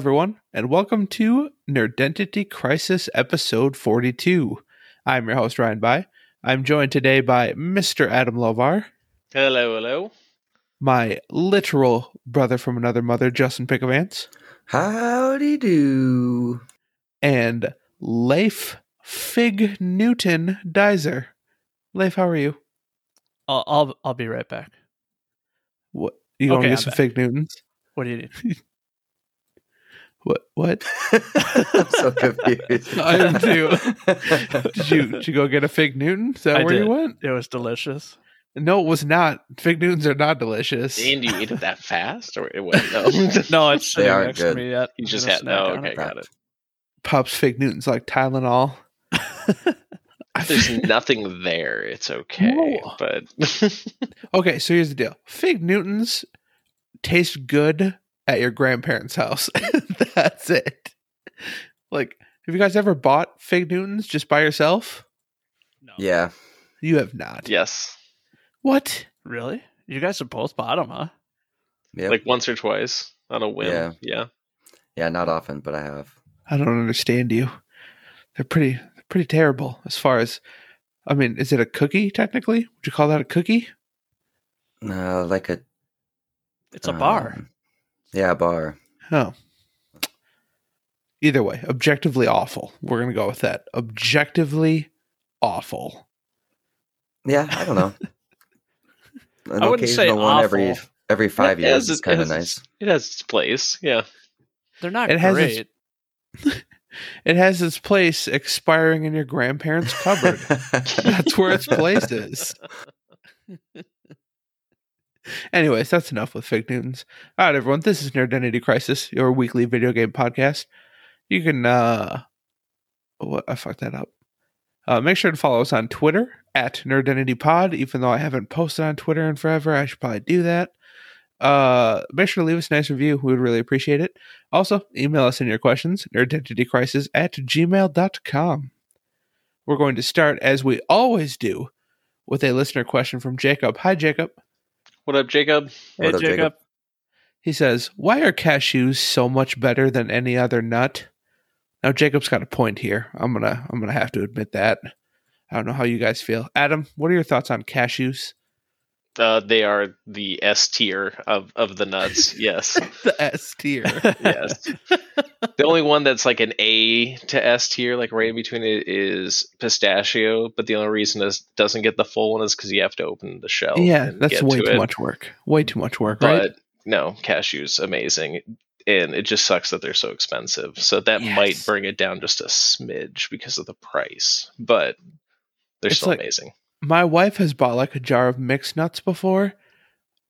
everyone, and welcome to Nerdentity Crisis episode 42. I'm your host, Ryan By. I'm joined today by Mr. Adam Lovar, Hello, hello. my literal brother from another mother, Justin Pickavance, Howdy do. and Leif Fig Newton Dizer. Leif, how are you? I'll I'll, I'll be right back. What you going to Okay, get I'm some back. fig Newtons? What do you need? What? What? I'm so confused. I am too. Did you did you go get a fig Newton? Is that I where you went? It was delicious. No, it was not. Fig Newtons are not delicious. And you ate it that fast, or it went no? No, it's They aren't next good. to me yet. You just had- no. oh, okay. it. got it. Pops fig Newtons like Tylenol. There's nothing there. It's okay, No. but Okay, so here's the deal. Fig Newtons taste good at your grandparents' house. That's it. Like, have you guys ever bought fig Newtons just by yourself? No. yeah. You have not. yes, What? Really? You guys have both bought them, huh? Yep. like once or twice on a whim. Yeah. yeah. yeah, not often, but I have. I don't understand you. They're pretty pretty terrible as far as I mean, is it a cookie technically? Would you call that a cookie? Uh, like a It's a bar. Yeah, bar. Oh. Either way, objectively awful. We're gonna go with that. Objectively awful. Yeah, I don't know. An I wouldn't say one every awful. every five It years is kind of nice. It has its place. Yeah. They're not It has its- great. It has its place expiring in your grandparents' cupboard. That's where its place is. Anyways, that's enough with fake Newtons. All right, everyone. This is Nerd Identity Crisis, your weekly video game podcast. You can uh what I fucked that up. Uh, make sure to follow us on Twitter at NerdIdentyPod. Even though I haven't posted on Twitter in forever, I should probably do that. Uh, make sure to leave us a nice review. We would really appreciate it. Also, email us in your questions, nerdidentitycrisis at gmail.com. We're going to start, as we always do, with a listener question from Jacob. Hi, Jacob. What up, Jacob? Hey, What up, Jacob. Jacob? He says, Why are cashews so much better than any other nut? Now Jacob's got a point here. I'm gonna I'm gonna have to admit that. I don't know how you guys feel. Adam, what are your thoughts on cashews? Uh, they are the S tier of of the nuts. Yes, the S tier. yes. the only one that's like an A to S tier, like right in between it, is pistachio. But the only reason this doesn't get the full one is because you have to open the shell. yeah, that's way to too it. much work. Way too much work, but right? no, cashews amazing, and it just sucks that they're so expensive. So that Yes. might bring it down just a smidge because of the price, but they're It's still like- amazing. My wife has bought like a jar of mixed nuts before.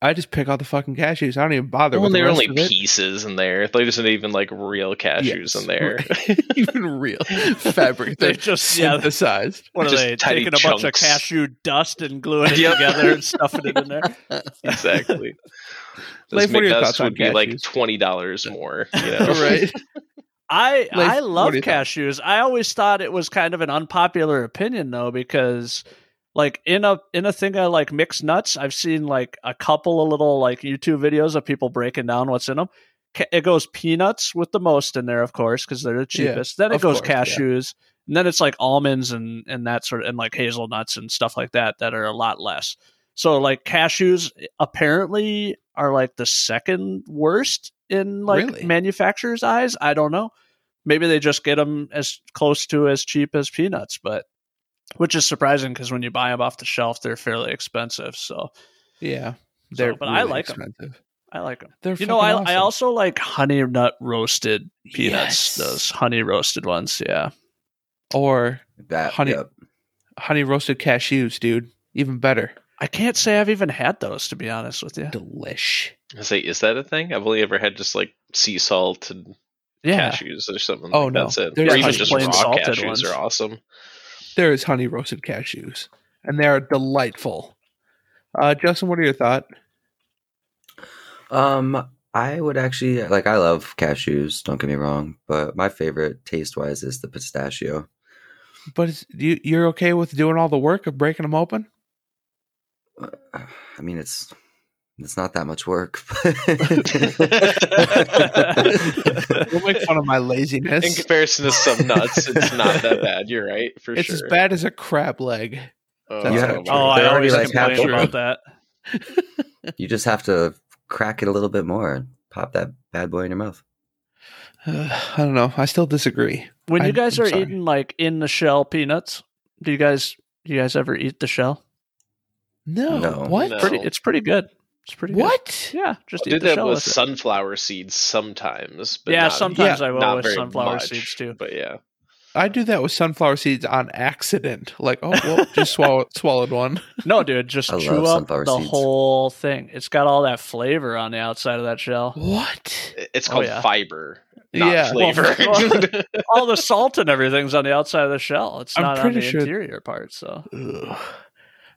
I just pick out the fucking cashews. I don't even bother Well, with the there are rest only of it. pieces in there. There isn't even like real cashews Yes, in there. even real fabric. They They're just- yeah. synthesized. What are Just they tiny taking a bunch of cashew dust and gluing it Yep. together and stuffing it in there? exactly. Leif, Those what McNuts would be like twenty dollars more. You know? right? I Leif, I love do you think? cashews. I always thought it was kind of an unpopular opinion though, because like in a in a thing of like mixed nuts, I've seen like a couple of little like YouTube videos of people breaking down what's in them. It goes peanuts with the most in there, of course, because they're the Yeah, cheapest. then it goes course, yeah. cashews, and then it's like almonds and and that sort of and like hazelnuts and stuff like that that are a lot less. So like cashews eh, apparently are like the second worst in like Really? manufacturers' eyes. I don't know. Maybe they just get them as close to as cheap as peanuts, but which is surprising because when you buy them off the shelf, they're fairly expensive. So Yeah. They're but I like like 'em. expensive. I like them. They're You know, I, fucking I also like honey nut roasted Yes. peanuts. Those honey roasted ones. Yeah. or That Honey- yep. honey roasted cashews, dude. Even better. I can't say I've even had those to be honest with you. Delish. I say, is that a thing? I've only ever had just like sea salt and Yeah. cashews or something. Oh, like no. That's it. There's Or even just plain raw salted cashews ones. are awesome. There is honey roasted cashews, and they are delightful. Uh, Justin, what are your thoughts? Um, I would actually like. I love cashews. Don't get me wrong, but my favorite taste wise is the pistachio. But you, you're okay with doing all the work of breaking them open? I mean, it's It's not that much work. Don't make fun of my laziness. In comparison to some nuts, it's not that bad. You're right, for it's sure. as bad as a crab leg. Oh, That's Yeah. not Oh. I always already, like, complain full. about that. you just have to crack it a little bit more and pop that bad boy in your mouth. Uh, I don't know. I still disagree. When you guys I'm are sorry. eating like in the shell peanuts, do you guys do you guys ever eat the shell? No. No. What? No. Pretty, it's pretty good. It's pretty good. What? Yeah, just I eat did the that shell with with sunflower seeds sometimes. But Yeah, not, sometimes yeah, I will not with very sunflower much, seeds too. But yeah, I do that with sunflower seeds on accident. Like, oh, well, just swallow, swallowed one. No, dude, just I chew up the seeds. whole thing. It's got all that flavor on the outside of that shell. What? it's Oh, called yeah. fiber, not Yeah. flavor. Well, all the salt and everything's on the outside of the shell. It's I'm not on the sure- interior part. So Ugh.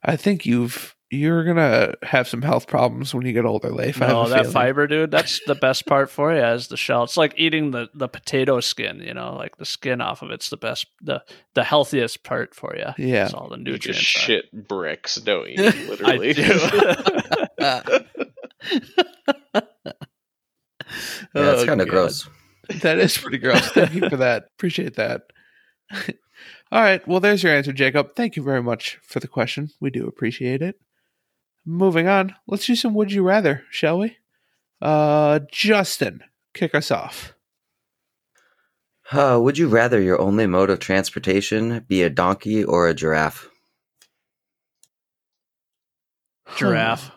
I think you've you're gonna have some health problems when you get older, Leif. I have no, that feeling. fiber, dude. That's the best part for you as the shell. It's like eating the the potato skin. You know, like the skin off of it's the best, the the healthiest part for you. Yeah. It's all the you nutrients. just shit bricks, don't you? I Literally. do. Yeah, it's Oh, kind of gross. That is pretty gross. Thank you for that. Appreciate that. All right. Well, there's your answer, Jacob. Thank you very much for the question. We do appreciate it. Moving on. Let's do some would you rather, shall we? Uh Justin, kick us off. Uh, would you rather your only mode of transportation be a donkey or a giraffe? giraffe.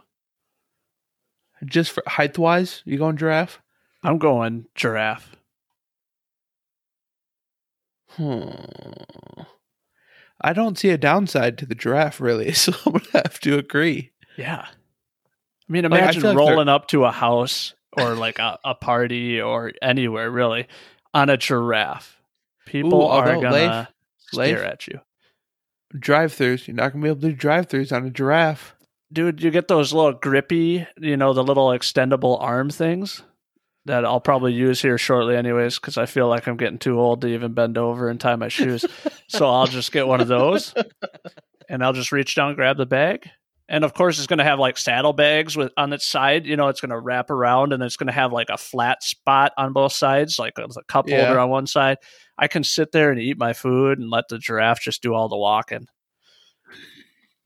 Just for height wise, you going giraffe? I'm going giraffe. Hmm. I don't see a downside to the giraffe, really, so I'm gonna have to agree. Yeah. I mean, Like, I imagine like rolling up to a house or like a, a party or anywhere really on a giraffe. People Ooh, are gonna Leif- stare Leif? at you. Drive-throughs. You're not gonna be able to do drive-throughs on a giraffe. Dude, you get those little grippy, you know, the little extendable arm things that I'll probably use here shortly anyways because I feel like I'm getting too old to even bend over and tie my shoes. so I'll just get one of those and I'll just reach down, and grab the bag. And of course, it's going to have like saddlebags with on its side. You know, it's going to wrap around, and it's going to have like a flat spot on both sides, like a, a cup Yeah. holder on one side. I can sit there and eat my food and let the giraffe just do all the walking.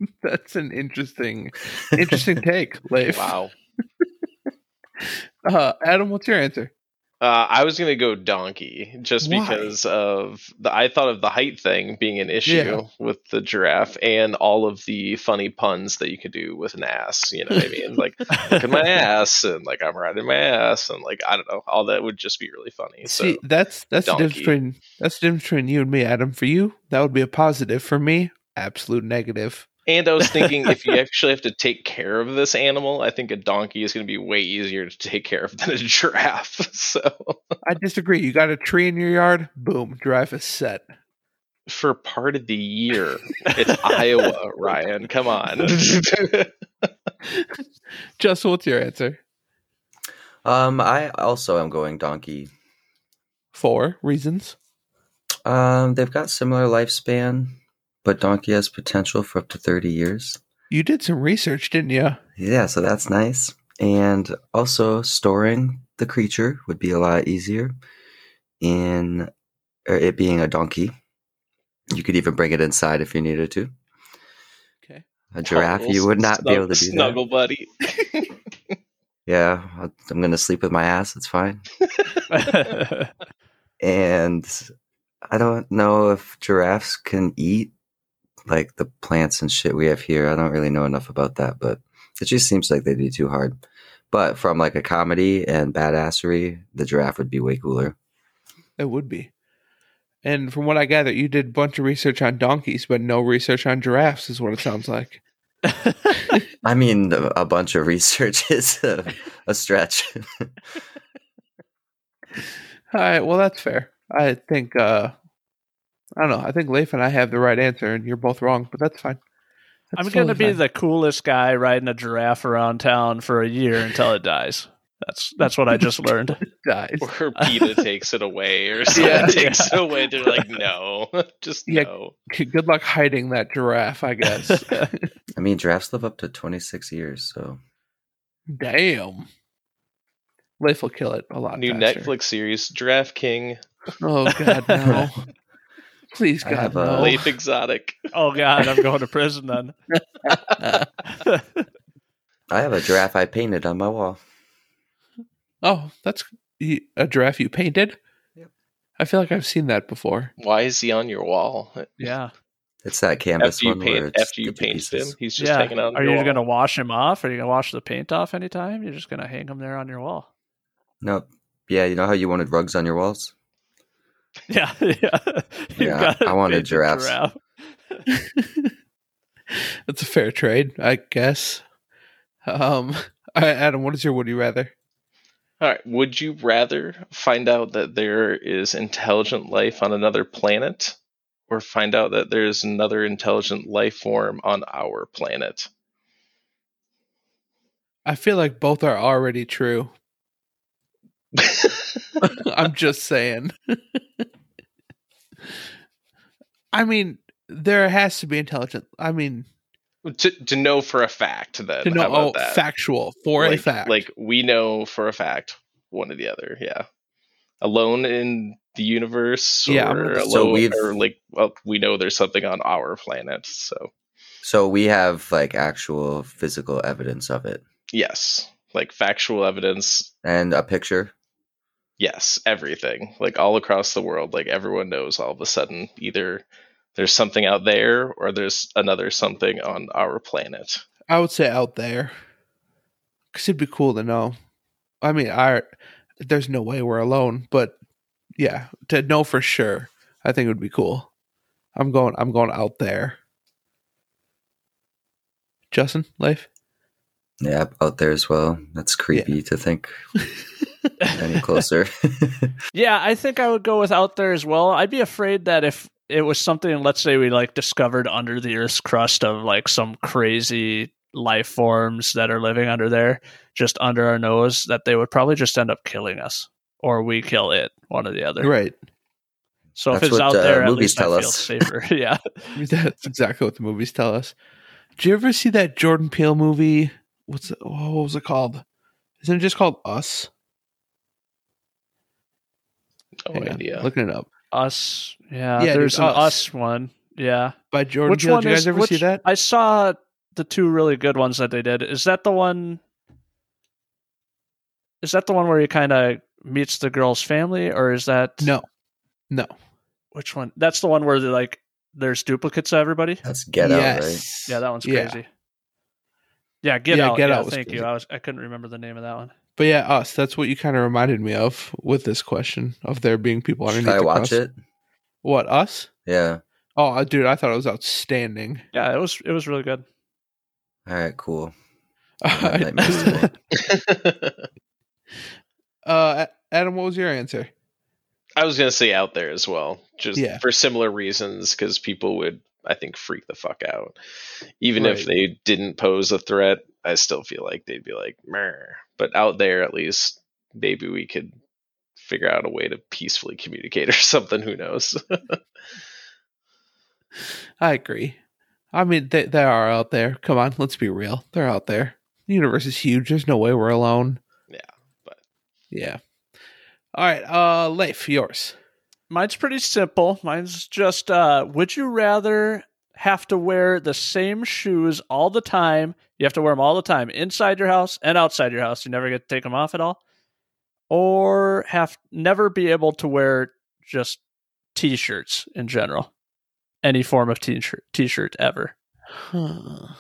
That's an interesting, interesting take, Leif. wow. Uh, Adam, what's your answer? Uh, I was gonna go donkey just Why? because of the. I thought of the height thing being an issue Yeah. with the giraffe and all of the funny puns that you could do with an ass. You know what I mean? Like look at my ass and like I'm riding my ass and like I don't know. All that would just be really funny. So See, that's that's the difference between that's the difference between you and me, Adam. For you, that would be a positive. For me, absolute negative. And I was thinking, if you actually have to take care of this animal, I think a donkey is going to be way easier to take care of than a giraffe. So, I disagree. You got a tree in your yard, boom, giraffe is set. for part of the year, it's Iowa, Ryan. Come on. Justin, what's your answer? Um, I also am going donkey. For reasons. Um, they've got similar lifespan, but donkey has potential for up to 30 years. You did some research, didn't you? Yeah, so that's nice. And also, storing the creature would be a lot easier in or it being a donkey. You could even bring it inside if you needed to. Okay. A giraffe, you would not be able to do that. Snuggle buddy. Yeah, I'm going to sleep with my ass. It's fine. And I don't know if giraffes can eat like the plants and shit we have here. I don't really know enough about that, but it just seems like they'd be too hard. But from like a comedy and badassery, the giraffe would be way cooler. It would be. And from what I gather, you did a bunch of research on donkeys, but no research on giraffes, is what it sounds like. I mean, a a bunch of research is a, a stretch. All right, well, that's fair. I think, uh, I don't know. I think Leif and I have the right answer, and you're both wrong, but that's fine. That's I'm going to be fine. the coolest guy riding a giraffe around town for a year until it dies. That's that's what I just learned. Guys. Or PETA takes it away or something Yeah. takes it away. They're like, no, just Yeah. no. Good luck hiding that giraffe, I guess. I mean, giraffes live up to 26 years, so Damn. Life will kill it a lot. New faster. Netflix series, Giraffe King, Oh god, no. Please, God, have no. Leif Exotic. Oh god, I'm going to prison then. I have a giraffe I painted on my wall. Oh, that's a giraffe you painted. Yep. I feel like I've seen that before. Why is he on your wall? yeah. It's that canvas After you one where paint, after you the two painted him, he's just yeah. hanging on. Are your you wall. gonna wash him off? Are you gonna wash the paint off anytime? You're just gonna hang him there on your wall. Nope. Yeah, you know how you wanted rugs on your walls? Yeah, yeah. You've Yeah, got a I wanted painted giraffe. That's a fair trade, I guess. Um, Adam, what is your would you rather? All right. Would you rather find out that there is intelligent life on another planet, or find out that there's another intelligent life form on our planet? I feel like both are already true. I'm just saying. I mean, there has to be intelligent. I mean, to to know for a fact that to know how about oh, that? factual for like, a fact. Like we know for a fact one or the other. Yeah. Alone in the universe, Yeah, I'm alone, So we've- or like well, we know there's something on our planet. So So we have like actual physical evidence of it yes, like factual evidence. and a picture. Yes, everything. Like all across the world, like everyone knows all of a sudden either there's something out there or there's another something on our planet. I would say out there, because it'd be cool to know. I mean, I there's no way we're alone, but yeah, to know for sure, I think it would be cool. I'm going. I'm going out there. Justin, life. Yeah, out there as well. That's creepy to think any closer. Yeah, I think I would go with out there as well. I'd be afraid that if it was something, let's say we like discovered under the Earth's crust of like some crazy life forms that are living under there, just under our nose, that they would probably just end up killing us, or we kill it, one or the other. Right. So if it's what, out uh, there, at movies least I tell feel safer. yeah. That's exactly what the movies tell us. Did you ever see that Jordan Peele movie? What's it, what was it called? Isn't it just called Us? No Hang on, idea. Looking it up Us. Yeah. Yeah, there's dude, an Us. us. one. Yeah. by Jordan Which Peele. one Did you guys is, ever which, see that? I saw the two really good ones that they did. Is that the one? Is that the one where he kind of meets the girl's family, or is that No, no. Which one? That's the one where they're like there's duplicates of everybody. That's Get Out, right? yes. Yeah, that one's crazy. Yeah, get Yeah, out. Get yeah, Out was thank crazy. you. I was I couldn't remember the name of that one. But yeah, us. That's what you kind of reminded me of with this question of there being people underneath. Should I the watch crust. it? What us? Yeah. Oh, dude, I thought it was outstanding. Yeah, it was it was really good. All right, cool. have nightmares tonight. uh, Adam, what was your answer? I was gonna say out there as well, just Yeah. for similar reasons, because people would, I think, freak the fuck out. Even Right. if they didn't pose a threat, I still feel like they'd be like, Meh. But out there, at least, maybe we could figure out a way to peacefully communicate or something. Who knows? I agree. I mean, they they are out there. Come on, let's be real. They're out there. The universe is huge. There's no way we're alone. Yeah, but- yeah. All right, uh, Leif, yours. Mine's pretty simple. Mine's just uh would you rather have to wear the same shoes all the time? You have to wear them all the time inside your house and outside your house. You never get to take them off at all. Or have never be able to wear just t-shirts in general. Any form of t-shirt t-shirt ever. Huh.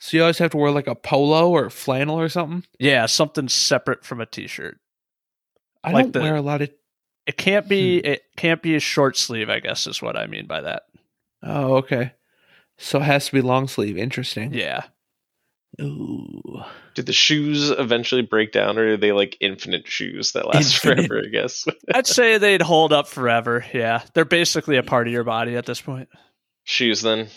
So you always have to wear like a polo or flannel or something. Yeah, something separate from a t-shirt. I Like don't the- wear a lot of. It can't be hmm. it can't be a short sleeve, I guess is what I mean by that. Oh, okay. So it has to be long sleeve. Interesting. Yeah. Ooh. Did the shoes eventually break down, or are they like infinite shoes that last Infinite. forever? I guess. I'd say they'd hold up forever. Yeah. They're basically a part of your body at this point. shoes then.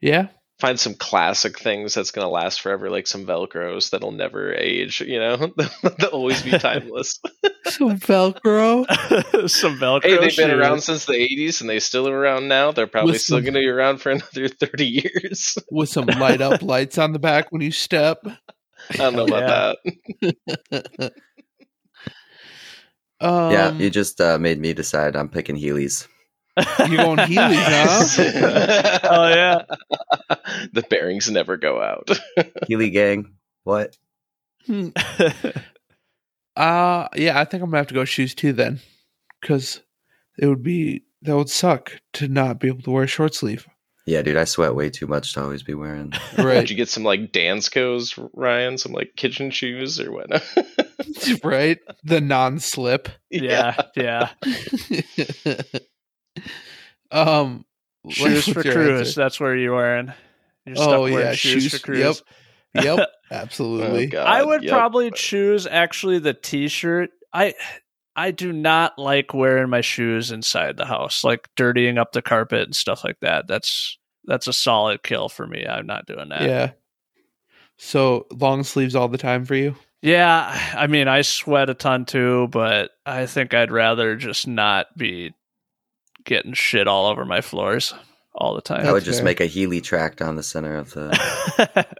Yeah. Find some classic things that's gonna last forever, like some Velcros that'll never age. You know, they'll always be timeless. Some Velcro. Some Velcro. hey, they've been shoes. around since the '80s, and they still are around now. They're probably With still gonna be around for another 30 years. with some light up lights on the back when you step. I don't know about that. Um, yeah, you just uh, made me decide I'm picking Heelys. You're going Heelys, huh? Oh, yeah. the bearings never go out. Heely gang. What? Hmm. Uh yeah, I think I'm gonna have to go shoes too then, because it would be that would suck to not be able to wear a short sleeve. Yeah, dude, I sweat way too much to always be wearing. Right. Did you get some like Danskos, Ryan? Some like kitchen shoes or what? right. The non-slip. yeah, yeah. um, Shoes what's for your cruise. answer? That's where you wearing. You're stuck Oh wearing yeah, shoes, shoes. for cruise. Yep, yep, Oh, absolutely. God, I would yep. probably choose actually the t-shirt. I I do not like wearing my shoes inside the house, like dirtying up the carpet and stuff like that. That's that's a solid kill for me. I'm not doing that. yeah. So long sleeves all the time for you. Yeah, I mean, I sweat a ton too, but I think I'd rather just not be getting shit all over my floors all the time. I would just fair. make a Heely track down the center of the.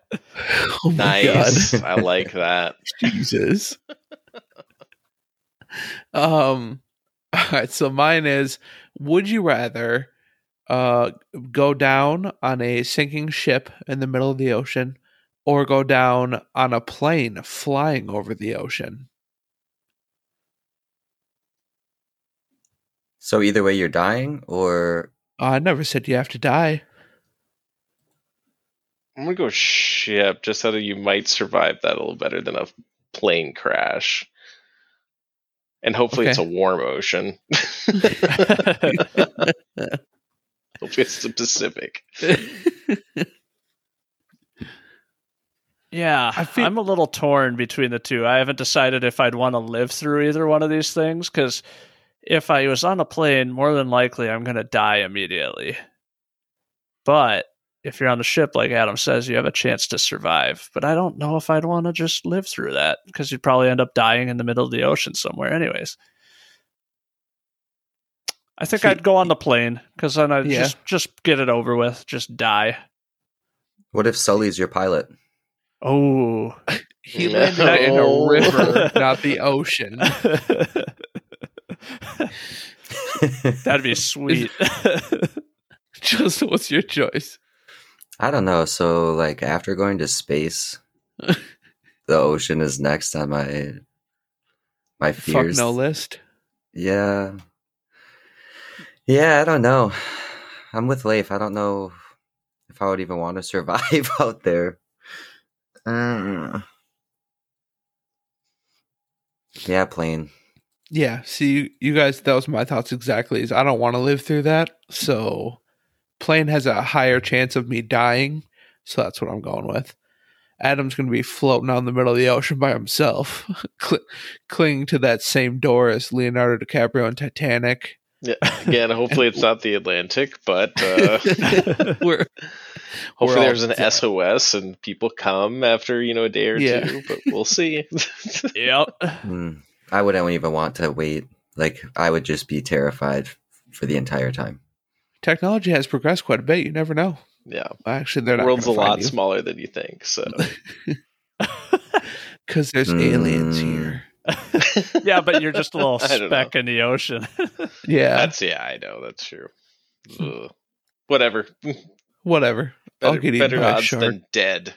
Oh my Nice. god. I like that. Jesus. um all right, so mine is would you rather uh go down on a sinking ship in the middle of the ocean or go down on a plane flying over the ocean? So either way, you're dying, or Uh, I never said you have to die. I'm gonna go ship just so that you might survive that a little better than a plane crash. And hopefully it's a warm ocean. Hopefully it's the Pacific. Yeah, I feel- I'm a little torn between the two. I haven't decided if I'd want to live through either one of these things because if I was on a plane, more than likely I'm going to die immediately. But if you're on the ship, like Adam says, you have a chance to survive. But I don't know if I'd want to just live through that because you'd probably end up dying in the middle of the ocean somewhere, anyways. I think See- I'd go on the plane because then I'd Yeah. just just get it over with, just die. what if Sully's your pilot? Oh, he No. landed in a river, not the ocean. That'd be sweet. Just what's your choice? I don't know. So, like, after going to space, the ocean is next on my my Fuck fears. no list. Yeah, yeah. I don't know. I'm with Leif. I don't know if I would even want to survive out there. Uh, yeah, plane. Yeah, see, you, you guys, that was my thoughts exactly. Is I don't want to live through that, so plane has a higher chance of me dying, so that's what I'm going with. Adam's going to be floating out in the middle of the ocean by himself, cl- clinging to that same door as Leonardo DiCaprio in Titanic. Yeah, again, hopefully it's not the Atlantic, but uh, We're, hopefully all there's an dead. SOS and people come after you know a day or Yeah. two. But we'll see. yep. Hmm. I wouldn't even want to wait. Like, I would just be terrified for the entire time. technology has progressed quite a bit. You never know. yeah, Actually, they're the not. world's a lot you. smaller than you think. So because there's aliens Mm. here. Yeah, but you're just a little I don't speck in the ocean. Yeah, that's yeah, I know that's true. Ugh. Whatever. whatever. I'll Better, get eaten by a odds shark. than dead.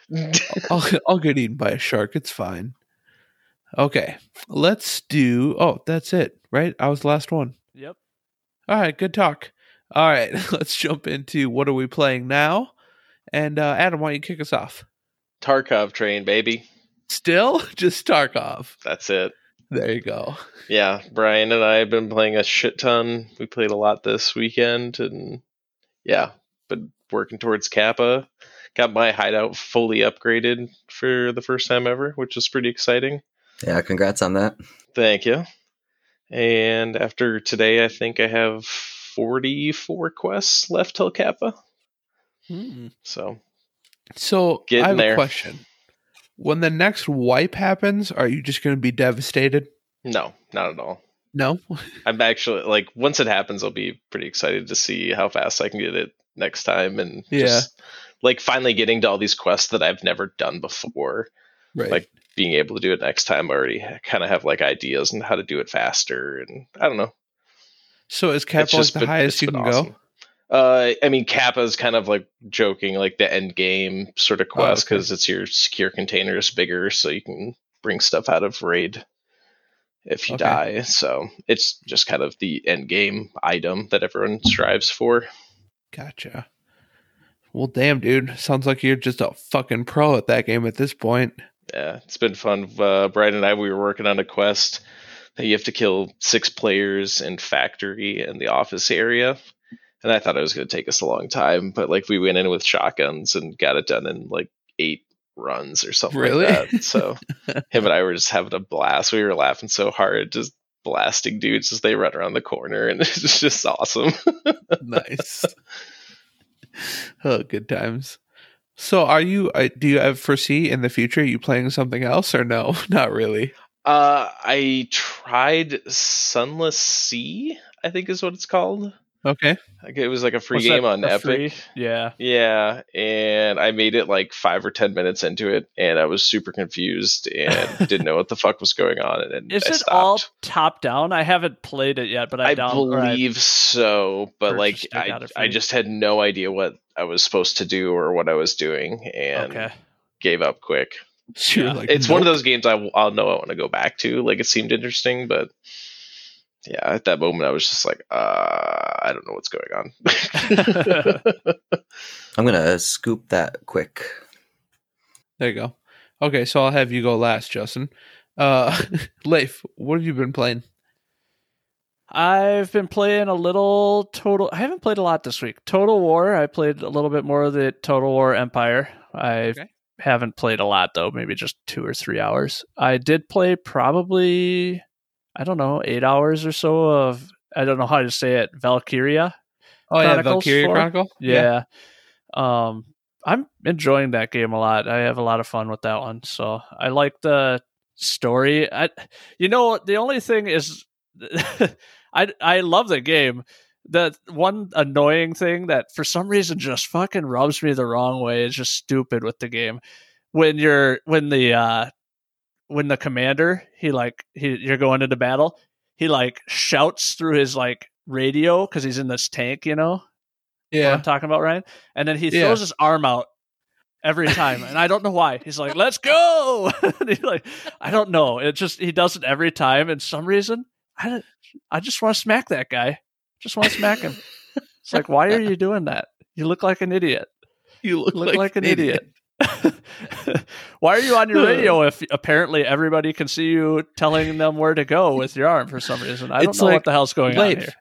I'll I'll get eaten by a shark. It's fine. Okay, let's do. Oh, that's it, right? I was the last one. yep. All right, good talk. All right, let's jump into what are we playing now? And uh, Adam, why don't you kick us off? Tarkov train, baby. Still, just Tarkov. That's it. There you go. Yeah, Brian and I have been playing a shit ton. We played a lot this weekend, and yeah, been working towards Kappa. Got my hideout fully upgraded for the first time ever, which is pretty exciting. Yeah, congrats on that. Thank you. And after today, I think I have 44 quests left till Kappa. Hmm. So So Getting I have there. a question. When the next wipe happens, are you just going to be devastated? No, not at all. No. I'm actually like once it happens, I'll be pretty excited to see how fast I can get it next time, and Yeah. just like finally getting to all these quests that I've never done before. Right. Like being able to do it next time, I already kind of have like ideas and how to do it faster, and I don't know. so is Kappa like the been- highest you can awesome. go? Uh, I mean, Kappa is kind of like joking, like the end game sort of quest, Oh, okay. because it's your secure containers bigger, so you can bring stuff out of raid if you Okay. die. So it's just kind of the end game item that everyone strives for. Gotcha. Well, damn, dude. Sounds like you're just a fucking pro at that game at this point. Yeah, it's been fun. Uh, Brian and I, we were working on a quest that you have to kill six players in factory and the office area. And I thought it was going to take us a long time, but like we went in with shotguns and got it done in like eight runs or something Really? like that. So him and I were just having a blast. We were laughing so hard, just blasting dudes as they run around the corner, and it's just awesome. nice. oh, good times. So, are you? Uh, do you have foresee in the future you playing something else or no? Not really. Uh, I tried Sunless Sea, I think is what it's called. Okay. Like it was like a free Was game that on Epic. free? Yeah. Yeah, and I made it like five or ten minutes into it, and I was super confused and didn't know what the fuck was going on, and then Is it all top down? I haven't played it yet, but I, I down, or I- believe so, but like I, I just had no idea what I was supposed to do or what I was doing, and okay. gave up quick. Yeah. like, it's one of those games I, will know I want to go back to. Like it seemed interesting, but yeah, at that moment I was just like, uh, I don't know what's going on. I'm gonna scoop that quick. There you go. Okay, so I'll have you go last, Justin. Uh, Leif, what have you been playing? I've been playing a little Total. I haven't played a lot this week. Total War. I played a little bit more of the Total War Empire. I Okay. haven't played a lot though. Maybe just two or three hours. I did play probably, I don't know, eight hours or so of. I don't know how to say it. Valkyria. Oh yeah, Valkyria? Chronicle. Yeah. Um, I'm enjoying that game a lot. I have a lot of fun with that one. So I like the story. I, you know, the only thing is, I I love the game. The one annoying thing that for some reason just fucking rubs me the wrong way is just stupid with the game. When you're when the uh when the commander he like he you're going into battle, he like shouts through his like radio because he's in this tank, you know yeah. I'm talking about, Ryan. And then he Yeah. throws his arm out every time, and I don't know why. He's like, "Let's go!" he's like, I don't know. It just he does it every time, and some reason I I just want to smack that guy. Just want to smack him. It's like, why are you doing that? You look like an idiot. You look, You look like, an idiot. why are you on your radio if apparently everybody can see you telling them where to go with your arm for some reason? I don't It's know like what the hell's going Leif, on here.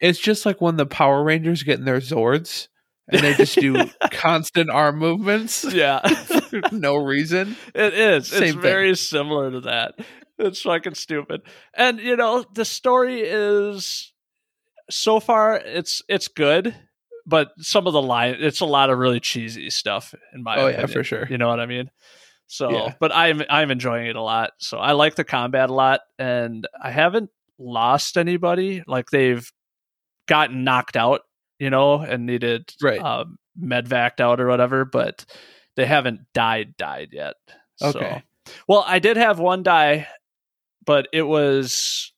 It's just like when the Power Rangers get in their Zords and they just do constant arm movements Yeah. no reason. It is. Same it's thing. very similar to that. It's fucking stupid. And you know, the story is so far it's it's good, but some of the line it's a lot of really cheesy stuff in my Oh, yeah, for sure. You know what I mean? So, Yeah. but I'm I'm enjoying it a lot. So I like the combat a lot, and I haven't lost anybody. Like they've gotten knocked out, you know, and needed Right. um, medvaced out or whatever, but they haven't died died yet. Okay. So, well, I did have one die, but it was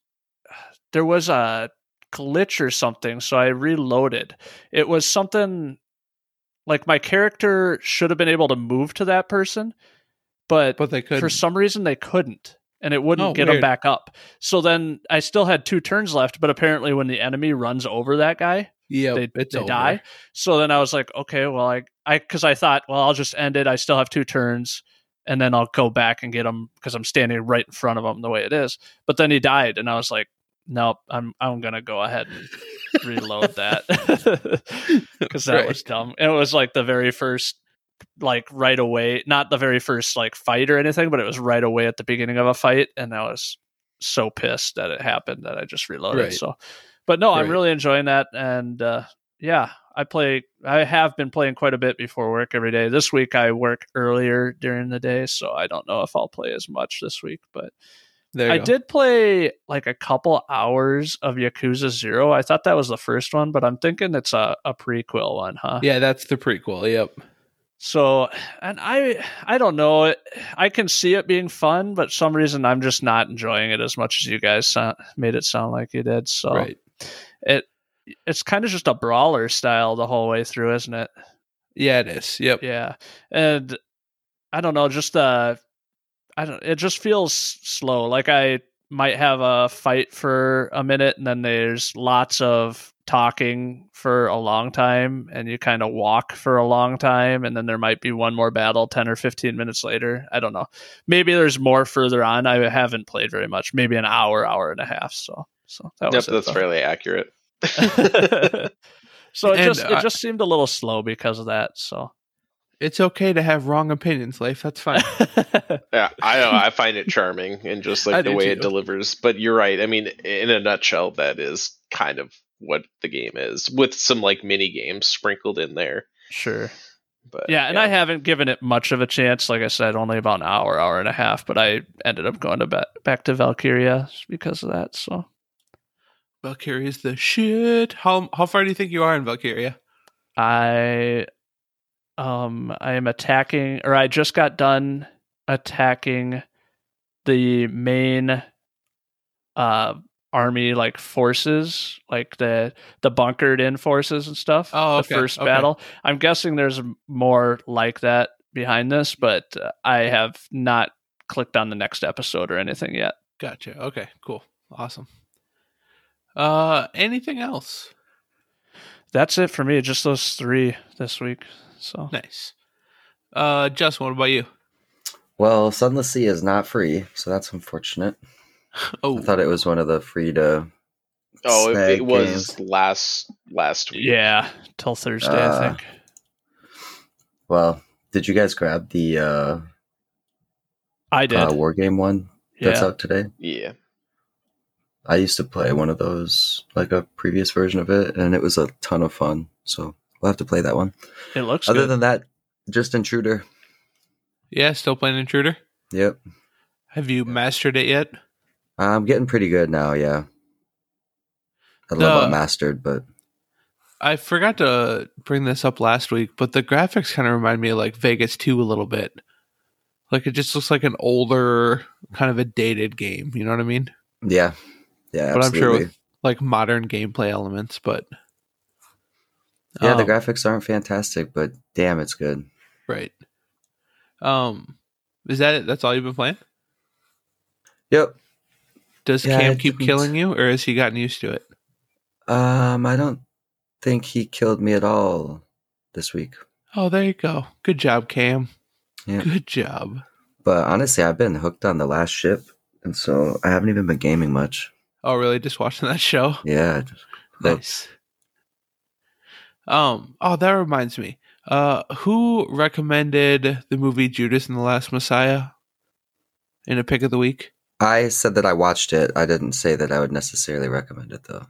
there was a glitch or something, so I reloaded. It was something like my character should have been able to move to that person, but, But they could for some reason they couldn't. And it wouldn't Oh, get them back up. So then I still had two turns left, but apparently when the enemy runs over that guy, yeah, they, it's they over. die. So then I was like, okay, well, I, I, because I thought, well, I'll just end it. I still have two turns, and then I'll go back and get him because I'm standing right in front of him the way it is. But then he died, and I was like, nope, I'm, I'm gonna go ahead and reload that because that Right. was dumb. And it was like the very first, like right away, not the very first like fight or anything, but it was right away at the beginning of a fight, and I was so pissed that it happened that I just reloaded. Right. So, but no, I'm really enjoying that, and uh, yeah, I play. I have been playing quite a bit before work every day. This week I work earlier during the day, so I don't know if I'll play as much this week. But There I go. did play like a couple hours of Yakuza Zero. I thought that was the first one, but I'm thinking it's a, a prequel one, huh? Yeah, that's the prequel. Yep. So, and I, I don't know. I can see it being fun, but some reason I'm just not enjoying it as much as you guys sound, made it sound like you did. So Right. it, it's kind of just a brawler style the whole way through, isn't it? Yeah, it is. Yep. Yeah, and I don't know, just uh, I don't. It just feels slow. Like I might have a fight for a minute, and then there's lots of talking for a long time, and you kind of walk for a long time, and then there might be one more battle ten or fifteen minutes later. I don't know. Maybe there's more further on. I haven't played very much. Maybe an hour, hour and a half. So, so that Yep, was it, that's though. fairly accurate. so it And just I- it just seemed a little slow because of that. So. It's okay to have wrong opinions, Leif. That's fine. Yeah, I know. I find it charming and just I like the way too. it delivers. But you're right. I mean, in a nutshell, that is kind of what the game is, with some like mini games sprinkled in there. Sure. But Yeah, and I haven't given it much of a chance. Like I said, only about an hour, hour and a half. But I ended up going to back, back to Valkyria because of that. So Valkyria's the shit. How how far do you think you are in Valkyria? I, um, I am attacking, or I just got done attacking the main, uh, army like forces, like the the bunkered in forces and stuff. Oh, the okay, first okay. battle. I'm guessing there's more like that behind this, but I have not clicked on the next episode or anything yet. Gotcha. Okay, cool. Awesome. Uh anything else? That's it for me. Just those three this week. So Nice. Uh Justin, what about you? Well, Sunless Sea is not free, so that's unfortunate. Oh I thought it was one of the free to. Oh, it, it was games. last last week. yeah, till Thursday, I Uh, think. Well, did you guys grab the uh, I did. uh, War Game one that's yeah. out today? Yeah. I used to play one of those, like a previous version of it, and it was a ton of fun. So we'll have to play that one. It looks Other good. than that, just Intruder. yeah, still playing Intruder? Yep. Have you mastered it yet? I'm getting pretty good now, yeah. I don't know The- mastered, but I forgot to bring this up last week, but the graphics kind of remind me of like Vegas 2 a little bit. Like it just looks like an older, kind of a dated game. You know what I mean? yeah. Yeah, But I'm sure with like modern gameplay elements, but yeah, the Um, graphics aren't fantastic, but damn, it's good. right. Um, is that it? That's all you've been playing? Yep. Does Yeah, Cam I keep killing you, or has he gotten used to it? Um, I don't think he killed me at all this week. Oh, there you go. Good job, Cam. Yeah. Good job. But honestly, I've been hooked on the last ship, and so I haven't even been gaming much. Oh, really? Just watching that show? Yeah, just hooked. Nice. Um. Oh, that reminds me. Uh, who recommended the movie Judas and the Black Messiah in a pick of the week? I said that I watched it. I didn't say that I would necessarily recommend it though.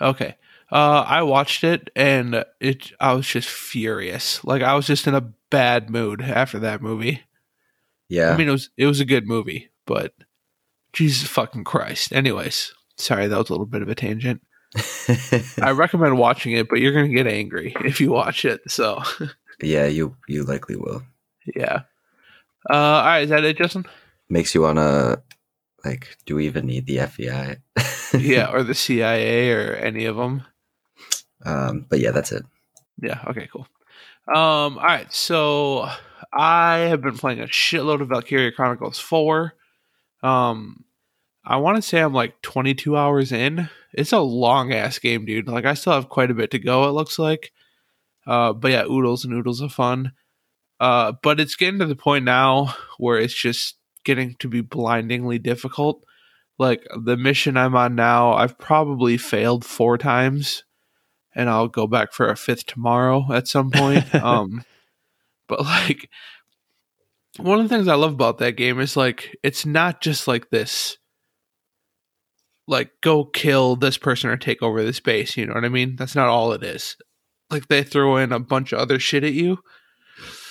Okay. Uh, I watched it and it. I was just furious. Like I was just in a bad mood after that movie. Yeah. I mean, it was it was a good movie, but Jesus fucking Christ. Anyways, sorry that was a little bit of a tangent. I recommend watching it, but you're gonna get angry if you watch it. So yeah, you you likely will. yeah. Uh, all right, is that it, Justin? Makes you wanna like, do we even need the FBI? yeah, or the CIA or any of them. Um, but yeah, that's it. Yeah. Okay. Cool. Um. All right. So I have been playing a shitload of Valkyria Chronicles Four. Um, I want to say I'm like 22 hours in. It's a long ass game, dude. Like I still have quite a bit to go. It looks like. Uh, but yeah, oodles and oodles of fun. Uh, but it's getting to the point now where it's just getting to be blindingly difficult. Like the mission I'm on now, I've probably failed four times and I'll go back for a fifth tomorrow at some point. um, but like, one of the things I love about that game is like it's not just like this, like go kill this person or take over this base. You know what I mean? That's not all it is. like they throw in a bunch of other shit at you.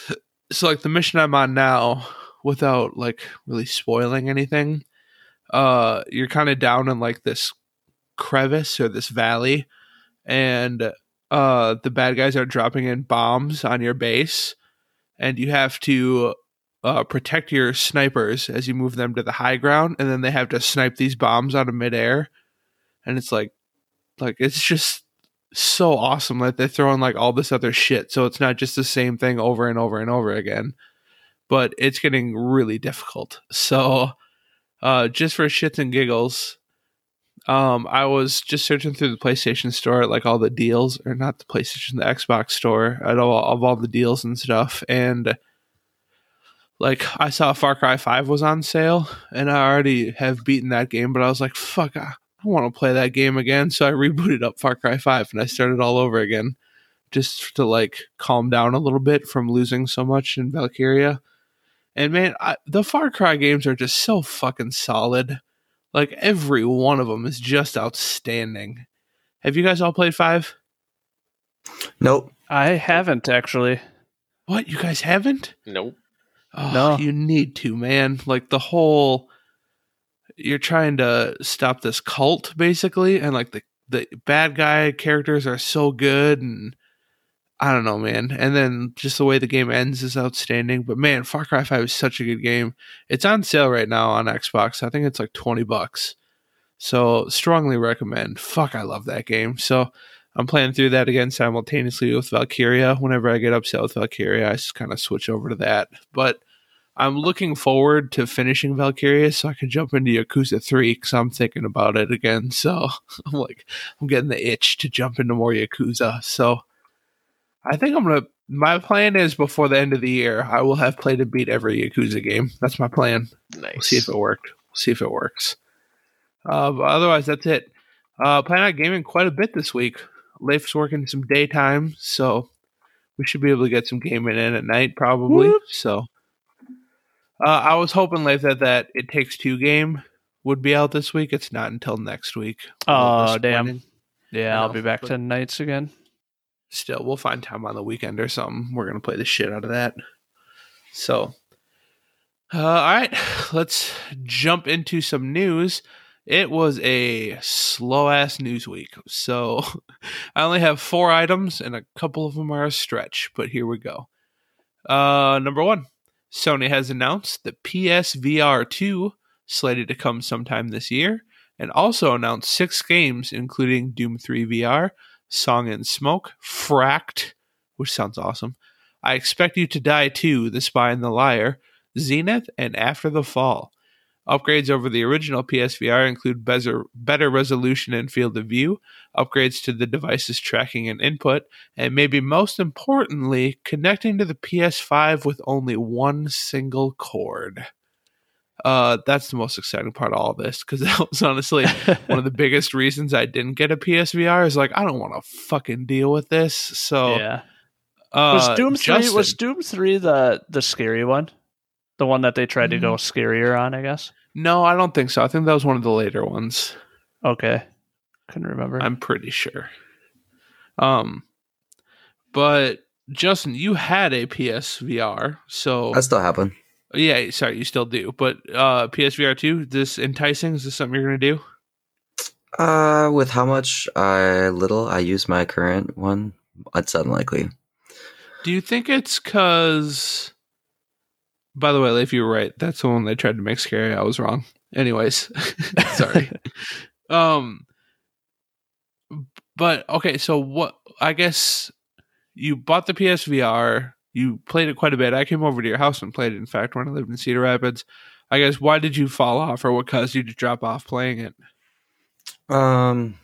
So like the mission I'm on now, without like really spoiling anything, uh, you're kind of down in like this crevice or this valley, and uh, the bad guys are dropping in bombs on your base, and you have to uh, protect your snipers as you move them to the high ground, and then they have to snipe these bombs out of midair, and it's like, like it's just so awesome that they're throwing like all this other shit, so it's not just the same thing over and over and over again, but it's getting really difficult. So, uh, just for shits and giggles, um, I was just searching through the PlayStation Store, like all the deals, or not the PlayStation, the Xbox Store, at all of all the deals and stuff, and like I saw Far Cry Five was on sale, and I already have beaten that game, but I was like, fuck, I, I want to play that game again, so I rebooted up Far Cry Five and I started all over again, just to like calm down a little bit from losing so much in Valkyria. And man, I, the Far Cry games are just so fucking solid. Like every one of them is just outstanding. Have you guys all played five? Nope. I haven't actually. What you guys haven't? Nope. Oh, No. you need to, man. Like the whole, you're trying to stop this cult basically, and like the the bad guy characters are so good, and I don't know, man. And then just the way the game ends is outstanding. But man, Far Cry Five is such a good game. It's on sale right now on Xbox. I think it's like twenty bucks. So strongly recommend. Fuck, I love that game. So I'm playing through that again simultaneously with Valkyria. Whenever I get upset with Valkyria, I just kind of switch over to that. But I'm looking forward to finishing Valkyria so I can jump into Yakuza 3 because I'm thinking about it again. So I'm like, I'm getting the itch to jump into more Yakuza. So I think I'm going to. My plan is before the end of the year, I will have played and beat every Yakuza game. That's my plan. Nice. We'll see if it worked. We'll see if it works. Uh, but otherwise, that's it. Uh, playing on gaming quite a bit this week. Leif's working some daytime, so we should be able to get some gaming in at night probably. Whoop. So uh, I was hoping, Leif, that that It Takes Two game would be out this week. It's not until next week. Oh, damn. Yeah, I'll know, be back to nights again. Still, we'll find time on the weekend or something. We're gonna play the shit out of that. So, uh, all right, let's jump into some news. It was a slow ass news week, so I only have four items, and a couple of them are a stretch. But here we go. Uh, number one, Sony has announced the PSVR two slated to come sometime this year, and also announced six games, including Doom Three VR, Song and Smoke, Fracked, which sounds awesome. I Expect You to Die Too, The Spy and the Liar, Zenith, and After the Fall. Upgrades over the original PSVR include better, better resolution and field of view, upgrades to the device's tracking and input, and maybe most importantly, connecting to the PS5 with only one single cord. Uh, that's the most exciting part of all this because that was honestly one of the biggest reasons I didn't get a PSVR. Is like I don't want to fucking deal with this. So yeah. uh, Was Doom three Justin- was Doom three the the scary one? The one that they tried to Mm-hmm. go scarier on, I guess. No, I don't think so. I think that was one of the later ones. Okay. Couldn't remember. I'm pretty sure. Um, but Justin, you had a PSVR, so I still have one. yeah. Sorry, you still do. But uh, PSVR two, this enticing? Is this something you're gonna do? Uh, with how much I little I use my current one, it's unlikely. Do you think it's because? By the way, if you were right, that's the one they tried to make scary. I was wrong. Anyways, sorry. um, but okay, so what? I guess you bought the PSVR. You played it quite a bit. I came over to your house and played it. In fact, when I lived in Cedar Rapids, I guess why did you fall off, or what caused you to drop off playing it? Um,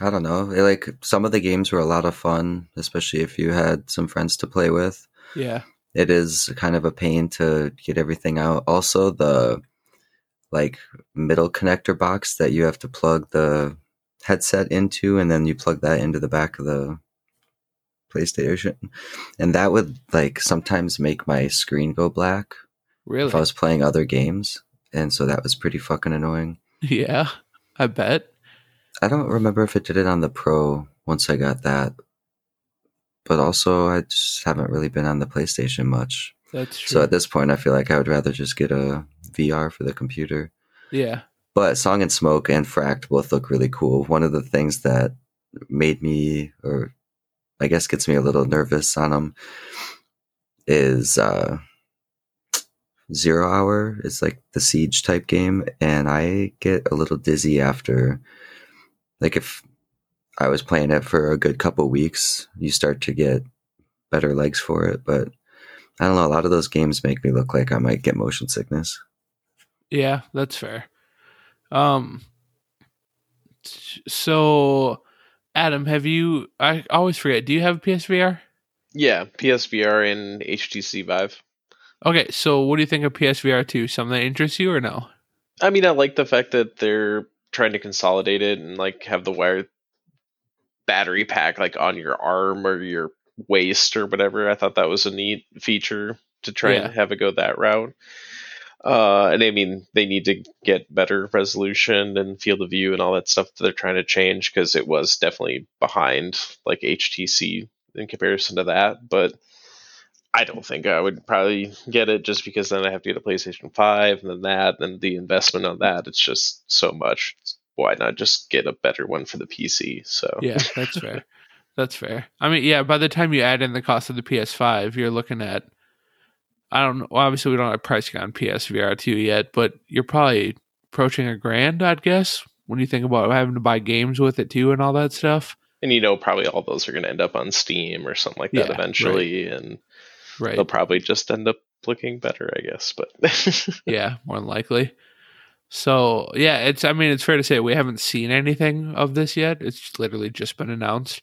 I don't know. Like some of the games were a lot of fun, especially if you had some friends to play with. Yeah, It is kind of a pain to get everything out. Also, the like middle connector box that you have to plug the headset into, and then you plug that into the back of the PlayStation, and that would like sometimes make my screen go black really. if I was playing other games, and so that was pretty fucking annoying. yeah, I bet. I don't remember if it did it on the Pro once I got that. But also, I just haven't really been on the PlayStation much. That's true. So at this point, I feel like I would rather just get a VR for the computer. yeah. But Song and Smoke and Fracked both look really cool. One of the things that made me, or I guess gets me a little nervous on them, is uh, Zero Hour. It's like the siege type game, and I get a little dizzy after. Like if I was playing it for a good couple weeks, you start to get better legs for it. But I don't know. A lot of those games make me look like I might get motion sickness. Yeah, that's fair. Um so Adam, have you I always forget, do you have a PSVR? Yeah, PSVR and HTC Vive. Okay, so what do you think of PSVR 2? Something that interests you or no? I mean, I like the fact that they're trying to consolidate it and like have the wire battery pack like on your arm or your waist or whatever. I thought that was a neat feature to try Yeah. and have it go that route. Uh, and I mean, they need to get better resolution and field of view and all that stuff that they're trying to change because it was definitely behind like HTC in comparison to that. But I don't think I would probably get it just because then I have to get a PlayStation 5 and then that and the investment on that. It's just so much. Why not just get a better one for the PC? So Yeah, that's fair. That's fair. I mean, yeah, by the time you add in the cost of the PS5, you're looking at I don't know. Well, obviously, we don't have pricing on PSVR 2 yet, but you're probably approaching a grand, I'd guess, when you think about having to buy games with it too and all that stuff. and you know probably all those are going to end up on Steam or something like that Yeah, eventually, and Right. they'll probably just end up looking better, I guess. But yeah, more than likely. So yeah, it's. I mean, it's fair to say we haven't seen anything of this yet. It's literally just been announced.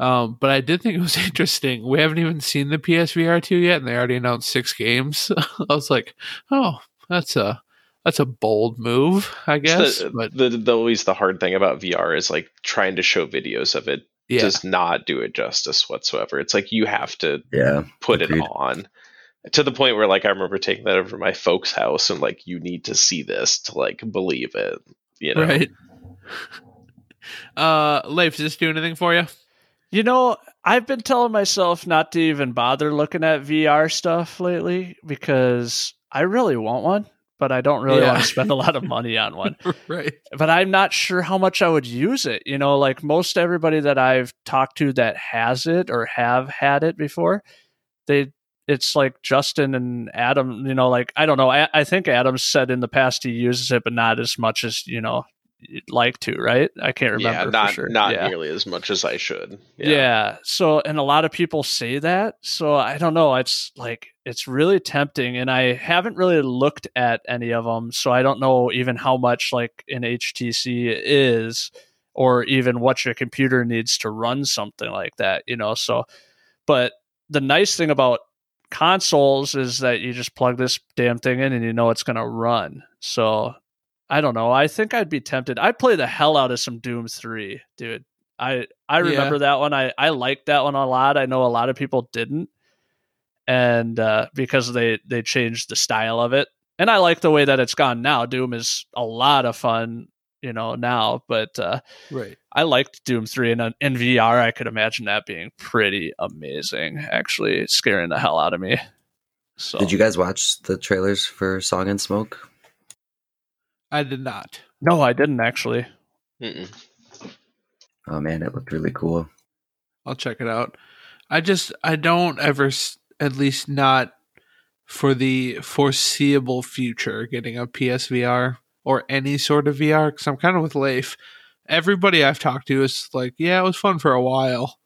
Um, but I did think it was interesting. We haven't even seen the PSVR two yet, and they already announced six games. I was like, oh, that's a that's a bold move, I guess. the, but the, the always the hard thing about VR is like trying to show videos of it yeah, does not do it justice whatsoever. It's like you have to Yeah. put Agreed. it on to the point where like I remember taking that over to my folks' house and like you need to see this to like believe it. You know, right. Uh, Leif, does this do anything for you? You know, I've been telling myself not to even bother looking at VR stuff lately because I really want one, but I don't really Yeah. want to spend a lot of money on one. right. But I'm not sure how much I would use it. You know, like most everybody that I've talked to that has it or have had it before, they it's like Justin and Adam, you know, like I don't know. I, I think Adam said in the past he uses it, but not as much as, you know, you'd like to, right? I can't remember. yeah, for not sure. not Yeah. nearly as much as I should. Yeah. So, and a lot of people say that. So, I don't know. It's like, it's really tempting. And I haven't really looked at any of them. So, I don't know even how much like an HTC is or even what your computer needs to run something like that, you know? So, but the nice thing about consoles is that you just plug this damn thing in and you know it's going to run. So, I don't know. I think I'd be tempted. I'd play the hell out of some Doom 3, dude. I I Yeah. remember that one. I I liked that one a lot. I know a lot of people didn't, and uh, because they they changed the style of it, and I like the way that it's gone now. Doom is a lot of fun, you know now. But uh, Right. I liked Doom three, and uh, in VR, I could imagine that being pretty amazing. Actually, scaring the hell out of me. So Did you guys watch the trailers for Song and Smoke? I did not. No, I didn't actually. Mm-mm. Oh man, it looked really cool. I'll check it out. I just I don't ever, at least not for the foreseeable future, getting a PSVR or any sort of VR because I'm kind of with Leif. Everybody I've talked to is like, yeah, it was fun for a while,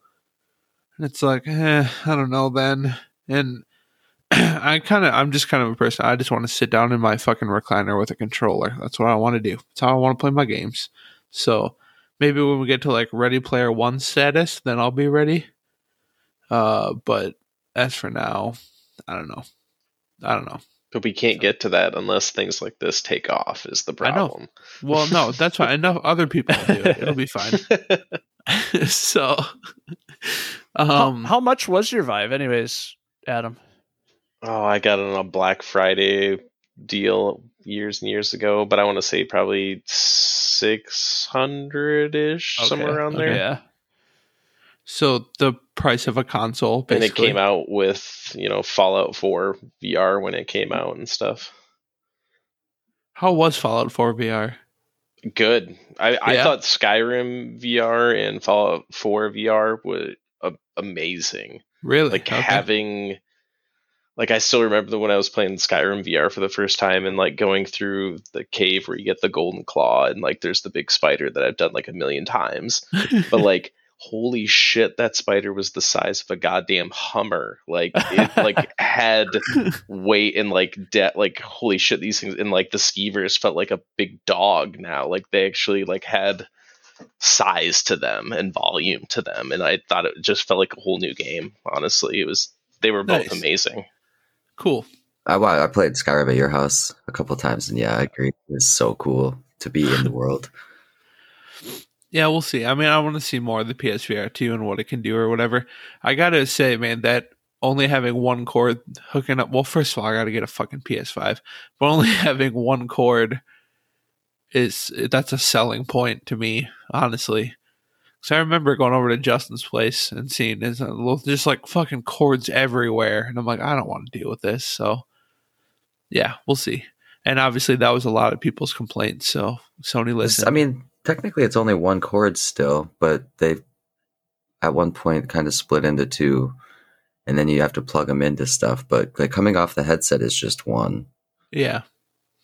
and it's like, eh, I don't know then. And I kind of, I'm just kind of a person. I just want to sit down in my fucking recliner with a controller. That's what I want to do. That's how I want to play my games. So maybe when we get to like Ready Player One status, then I'll be ready. Uh, but as for now, I don't know. I don't know. But we can't get to that unless things like this take off. Is the I problem? Well, no, that's fine. Enough other people will do it. It'll be fine. so, How, um, how much was your Vive, anyways, Adam? Oh, I got it on a Black Friday deal years and years ago, but I want to say probably six hundred ish, somewhere around okay. there. Yeah. So the price of a console, and it came out with you know Fallout 4 VR when it came out and stuff. How was Fallout 4 VR? Good. I, I thought Skyrim VR and Fallout 4 VR was a- amazing. Really? Like Okay. having, like I still remember the when I was playing Skyrim VR for the first time and like going through the cave where you get the golden claw and like there's the big spider that I've done like a million times. But like holy shit that spider was the size of a goddamn hummer like it like had weight and like debt. like holy shit these things and like the skeevers felt like a big dog now like they actually like had size to them and volume to them and i thought it just felt like a whole new game honestly it was they were both Nice. amazing cool. I I played Skyrim at your house a couple times, and yeah, I agree. It was so cool to be in the world. Yeah, we'll see. I mean, I want to see more of the PSVR 2 and what it can do or whatever. I got to say, man, that only having one cord hooking up. Well, first of all, I got to get a fucking PS5, but only having one cord is that's a selling point to me, honestly. Because I remember going over to Justin's place and seeing a uh, little- just like fucking cords everywhere, and I'm like, I don't want to deal with this. So, yeah, we'll see. And obviously, that was a lot of people's complaints. So Sony listened. I mean, technically, it's only one cord still, but they at one point kind of split into two, and then you have to plug them into stuff. But like coming off the headset is just one, yeah.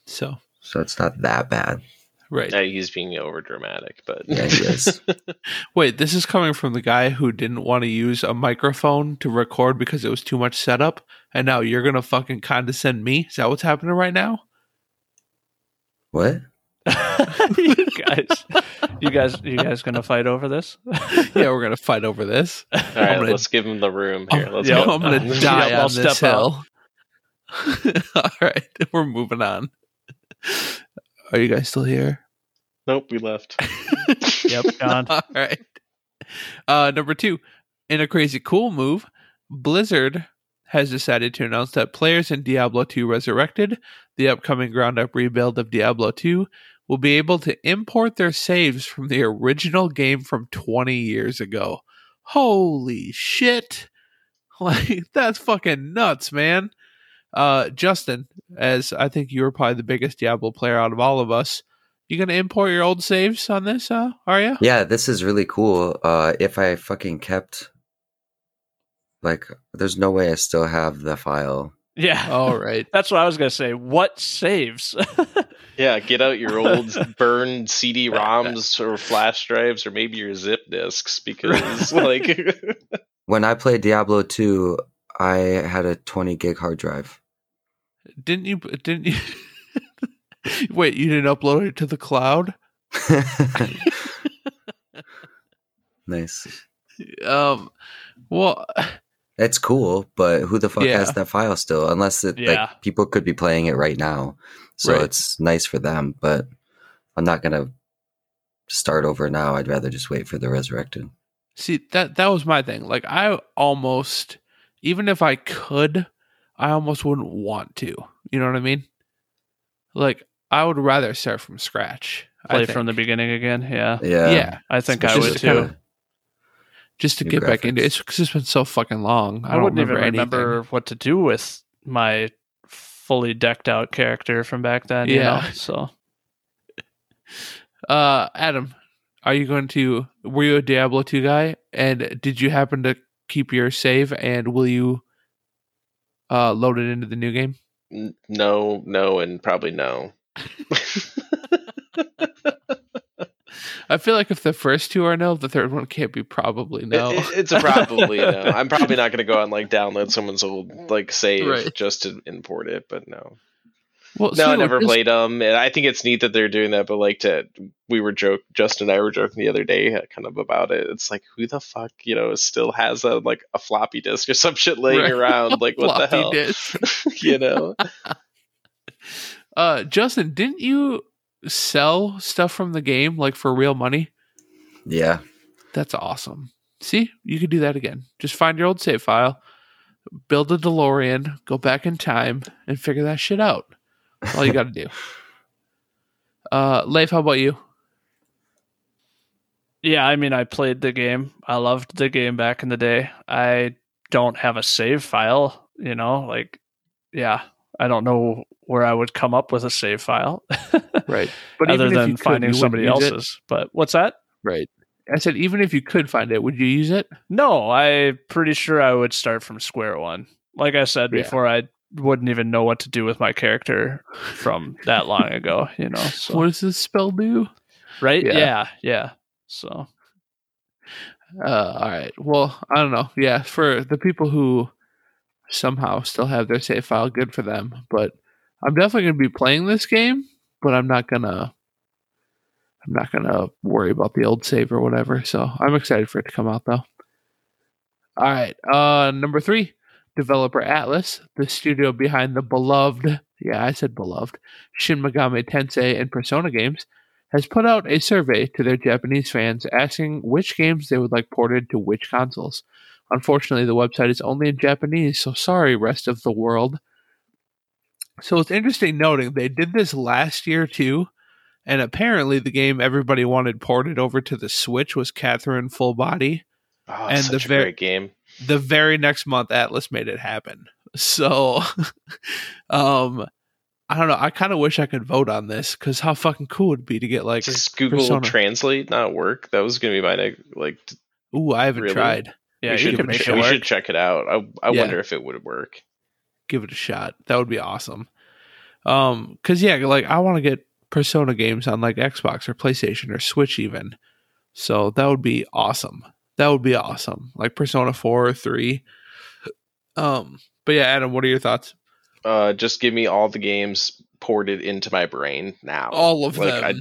So so it's not that bad. right. yeah, he's being over dramatic but Yeah, he is. Wait, this is coming from the guy who didn't want to use a microphone to record because it was too much setup, and now you're gonna fucking condescend me? Is that what's happening right now? what? you guys, you guys, you guys gonna fight over this? yeah, we're gonna fight over this. All right, gonna- let's give him the room here I'm, let's yeah, go I'm gonna Yeah, die I'll on this step hill. All right, we're moving on. Are you guys still here? nope we left Yep, gone. All right. Uh, number two, in a crazy cool move, Blizzard has decided to announce that players in Diablo 2 Resurrected, the upcoming ground up rebuild of Diablo 2, will be able to import their saves from the original game from 20 years ago. Holy shit. Like, that's fucking nuts, man. Uh, Justin, as I think you were probably the biggest Diablo player out of all of us, you gonna import your old saves on this, uh, are you? Yeah, this is really cool. Uh, if I fucking kept, like, there's no way I still have the file. Yeah, All right. that's what I was gonna say. What saves? Yeah, get out your old burned CD-ROMs or flash drives or maybe your zip disks because like When I played Diablo 2, I had a 20 gig hard drive. Didn't you? Didn't you? Wait, you didn't upload it to the cloud? nice. Um. Well, It's cool, but who the fuck Yeah. has that file still? Unless it Yeah. like people could be playing it right now, so Right. it's nice for them. But I'm not gonna start over now. I'd rather just wait for the resurrected. see that that was my thing. Like, I almost, even if I could, I almost wouldn't want to. You know what I mean? Like, I would rather start from scratch. I Play from the beginning again. Yeah, Yeah, yeah. I think I would too. kinda- just to New get back into it. It's because it's been so fucking long. I, I, don't wouldn't even remember remember anything. what to do with my fully decked out character from back then. You Yeah. know? so Uh, Adam, are you going to? Were you a Diablo two guy? And did you happen to keep your save? And will you uh load it into the new game? no, no, and probably no. I feel like if the first two are no, the third one can't be probably no. It- it- it's a probably no. I'm probably not going to go out and like download someone's old like save Right. just to import it, but no. well, No, I never played them, and I think it's neat that they're doing that. But like, to we were joke, Justin and I were joking the other day, uh, kind of about it. It's like, who the fuck, you know, still has a like a floppy disk or some shit laying Right. around? Like, what the hell? you know? Uh, Justin, didn't you sell stuff from the game like for real money? yeah. That's awesome. See, you could do that again. Just find your old save file, build a DeLorean, go back in time, and figure that shit out. That's all you got to do. Uh, Leif, how about you? Yeah, I mean, I played the game. I loved the game back in the day. I don't have a save file, you know, like, yeah, I don't know where I would come up with a save file. Right. But other even if than could, finding somebody use it? else's. But what's that? Right. I said even if you could find it, would you use it? No, I'm pretty sure I would start from square one. Like I said Yeah. before, I wouldn't even know what to do with my character from that long ago, you know. So. What does this spell do? right? Yeah. Yeah. yeah, So Uh, all right. Well, I don't know. Yeah, for the people who somehow still have their save file, good for them. But I'm definitely going to be playing this game, but I'm not gonna. I'm not gonna worry about the old save or whatever. So I'm excited for it to come out though. All right. Uh, number three, developer Atlus, the studio behind the beloved. Yeah, I said beloved. Shin Megami Tensei and Persona games has put out a survey to their Japanese fans asking which games they would like ported to which consoles. Unfortunately, the website is only in Japanese, so sorry, rest of the world. So it's interesting noting they did this last year too, and apparently the game everybody wanted ported over to the Switch was Catherine Full Body. Oh, And such the a ver- great game. The very next month, Atlus made it happen. So, um, I don't know. I kind of wish I could vote on this because how fucking cool would it be to get like, Does Google Persona. Translate not work? That was gonna be my next. Like, ooh, I haven't Really? tried. Yeah, we should, can make ch- it we should check it out. I I Yeah. wonder if it would work. give it a shot. That would be awesome. Um, cause yeah, like I want to get Persona games on like Xbox or PlayStation or Switch even. So that would be awesome. That would be awesome. Like Persona four or three. Um, but yeah, Adam, what are your thoughts? Uh, just give me all the games ported into my brain now. All of like them. I,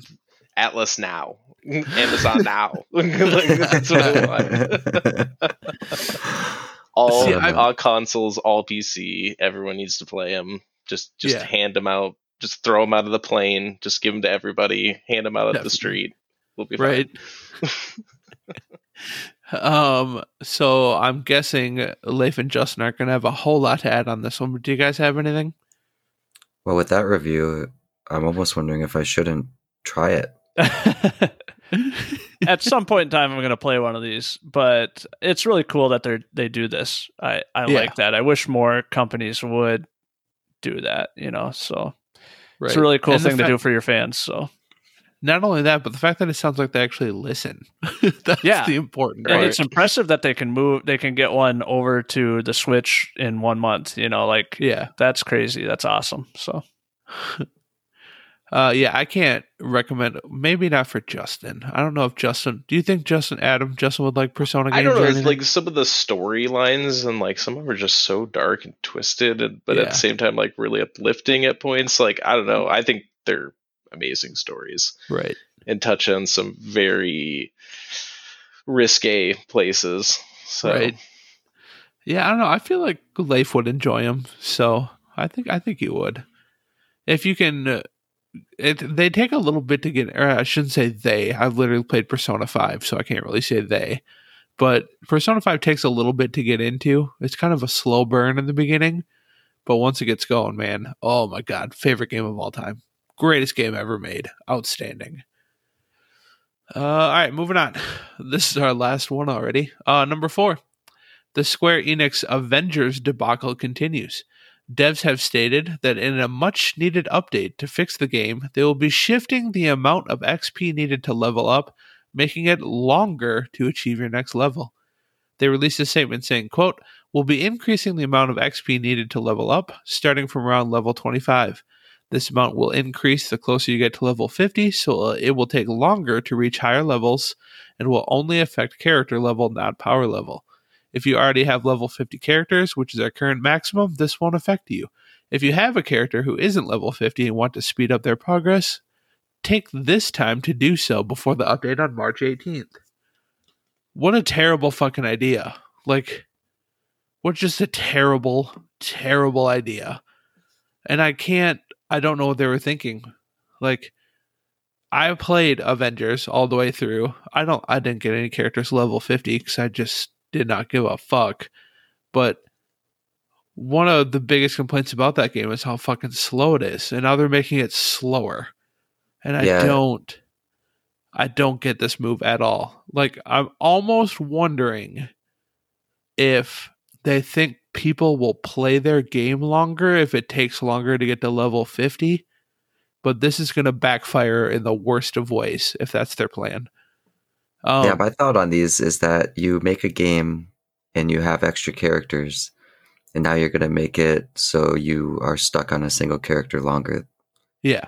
Atlus now, Amazon now. like, that's what I want. all See, all consoles, all PC. Everyone needs to play them. Just just Yeah. hand them out. Just throw them out of the plane. Just give them to everybody. Hand them out at the street. We'll be fine. right. um, so I'm guessing Leif and Justin aren't gonna have a whole lot to add on this one. But do you guys have anything? well, with that review, I'm almost wondering if I shouldn't try it. At some point in time, I'm going to play one of these, but it's really cool that they they do this. I I Yeah. like that. I wish more companies would do that. You know, so Right. it's a really cool And thing to do for your fans. So Not only that, but the fact that it sounds like they actually listen. That's Yeah. the important and part. it's impressive that they can move. They can get one over to the Switch in one month. You know, like yeah. that's crazy. That's awesome. So Uh, yeah, I can't recommend. Maybe not for Justin. I don't know if Justin. Do you think Justin, Adam, Justin would like Persona games? I don't know. It's like some of the storylines and like some of them are just so dark and twisted, and, but at the same time, like really uplifting at points. Like I don't know. I think they're amazing stories right. and touch on some very risque places. So Right. Yeah, I don't know. I feel like Leif would enjoy them, so I think I think he would. If you can, uh, it they take a little bit to get. I shouldn't say they. I've literally played Persona Five, so I can't really say they. But Persona Five takes a little bit to get into. It's kind of a slow burn in the beginning, but once it gets going, man, oh my god, favorite game of all time, greatest game ever made, outstanding. Uh, all right, moving on. This is our last one already. Uh, number four. The Square Enix Avengers debacle continues. Devs have stated that in a much needed update to fix the game, they will be shifting the amount of XP needed to level up, making it longer to achieve your next level. They released a statement saying, quote, We'll be increasing the amount of XP needed to level up, starting from around level 25. This amount will increase the closer you get to level 50, so uh, it will take longer to reach higher levels and will only affect character level, not power level. If you already have level 50 characters, which is our current maximum, this won't affect you. If you have a character who isn't level 50 and want to speed up their progress, take this time to do so before the update on March 18th. What a terrible fucking idea. Like, what just a terrible, terrible idea. And I can't, I don't know what they were thinking. Like, I played Avengers all the way through. I don't, I didn't get any characters level 50 because I just did not give a fuck. But one of the biggest complaints about that game is how fucking slow it is, and now they're making it slower. And I Yeah. don't, I don't get this move at all. Like I'm almost wondering if they think people will play their game longer if it takes longer to get to level 50. But this is going to backfire in the worst of ways if that's their plan. Um, yeah, my thought on these is that you make a game and you have extra characters, and now you're going to make it so you are stuck on a single character longer. Yeah.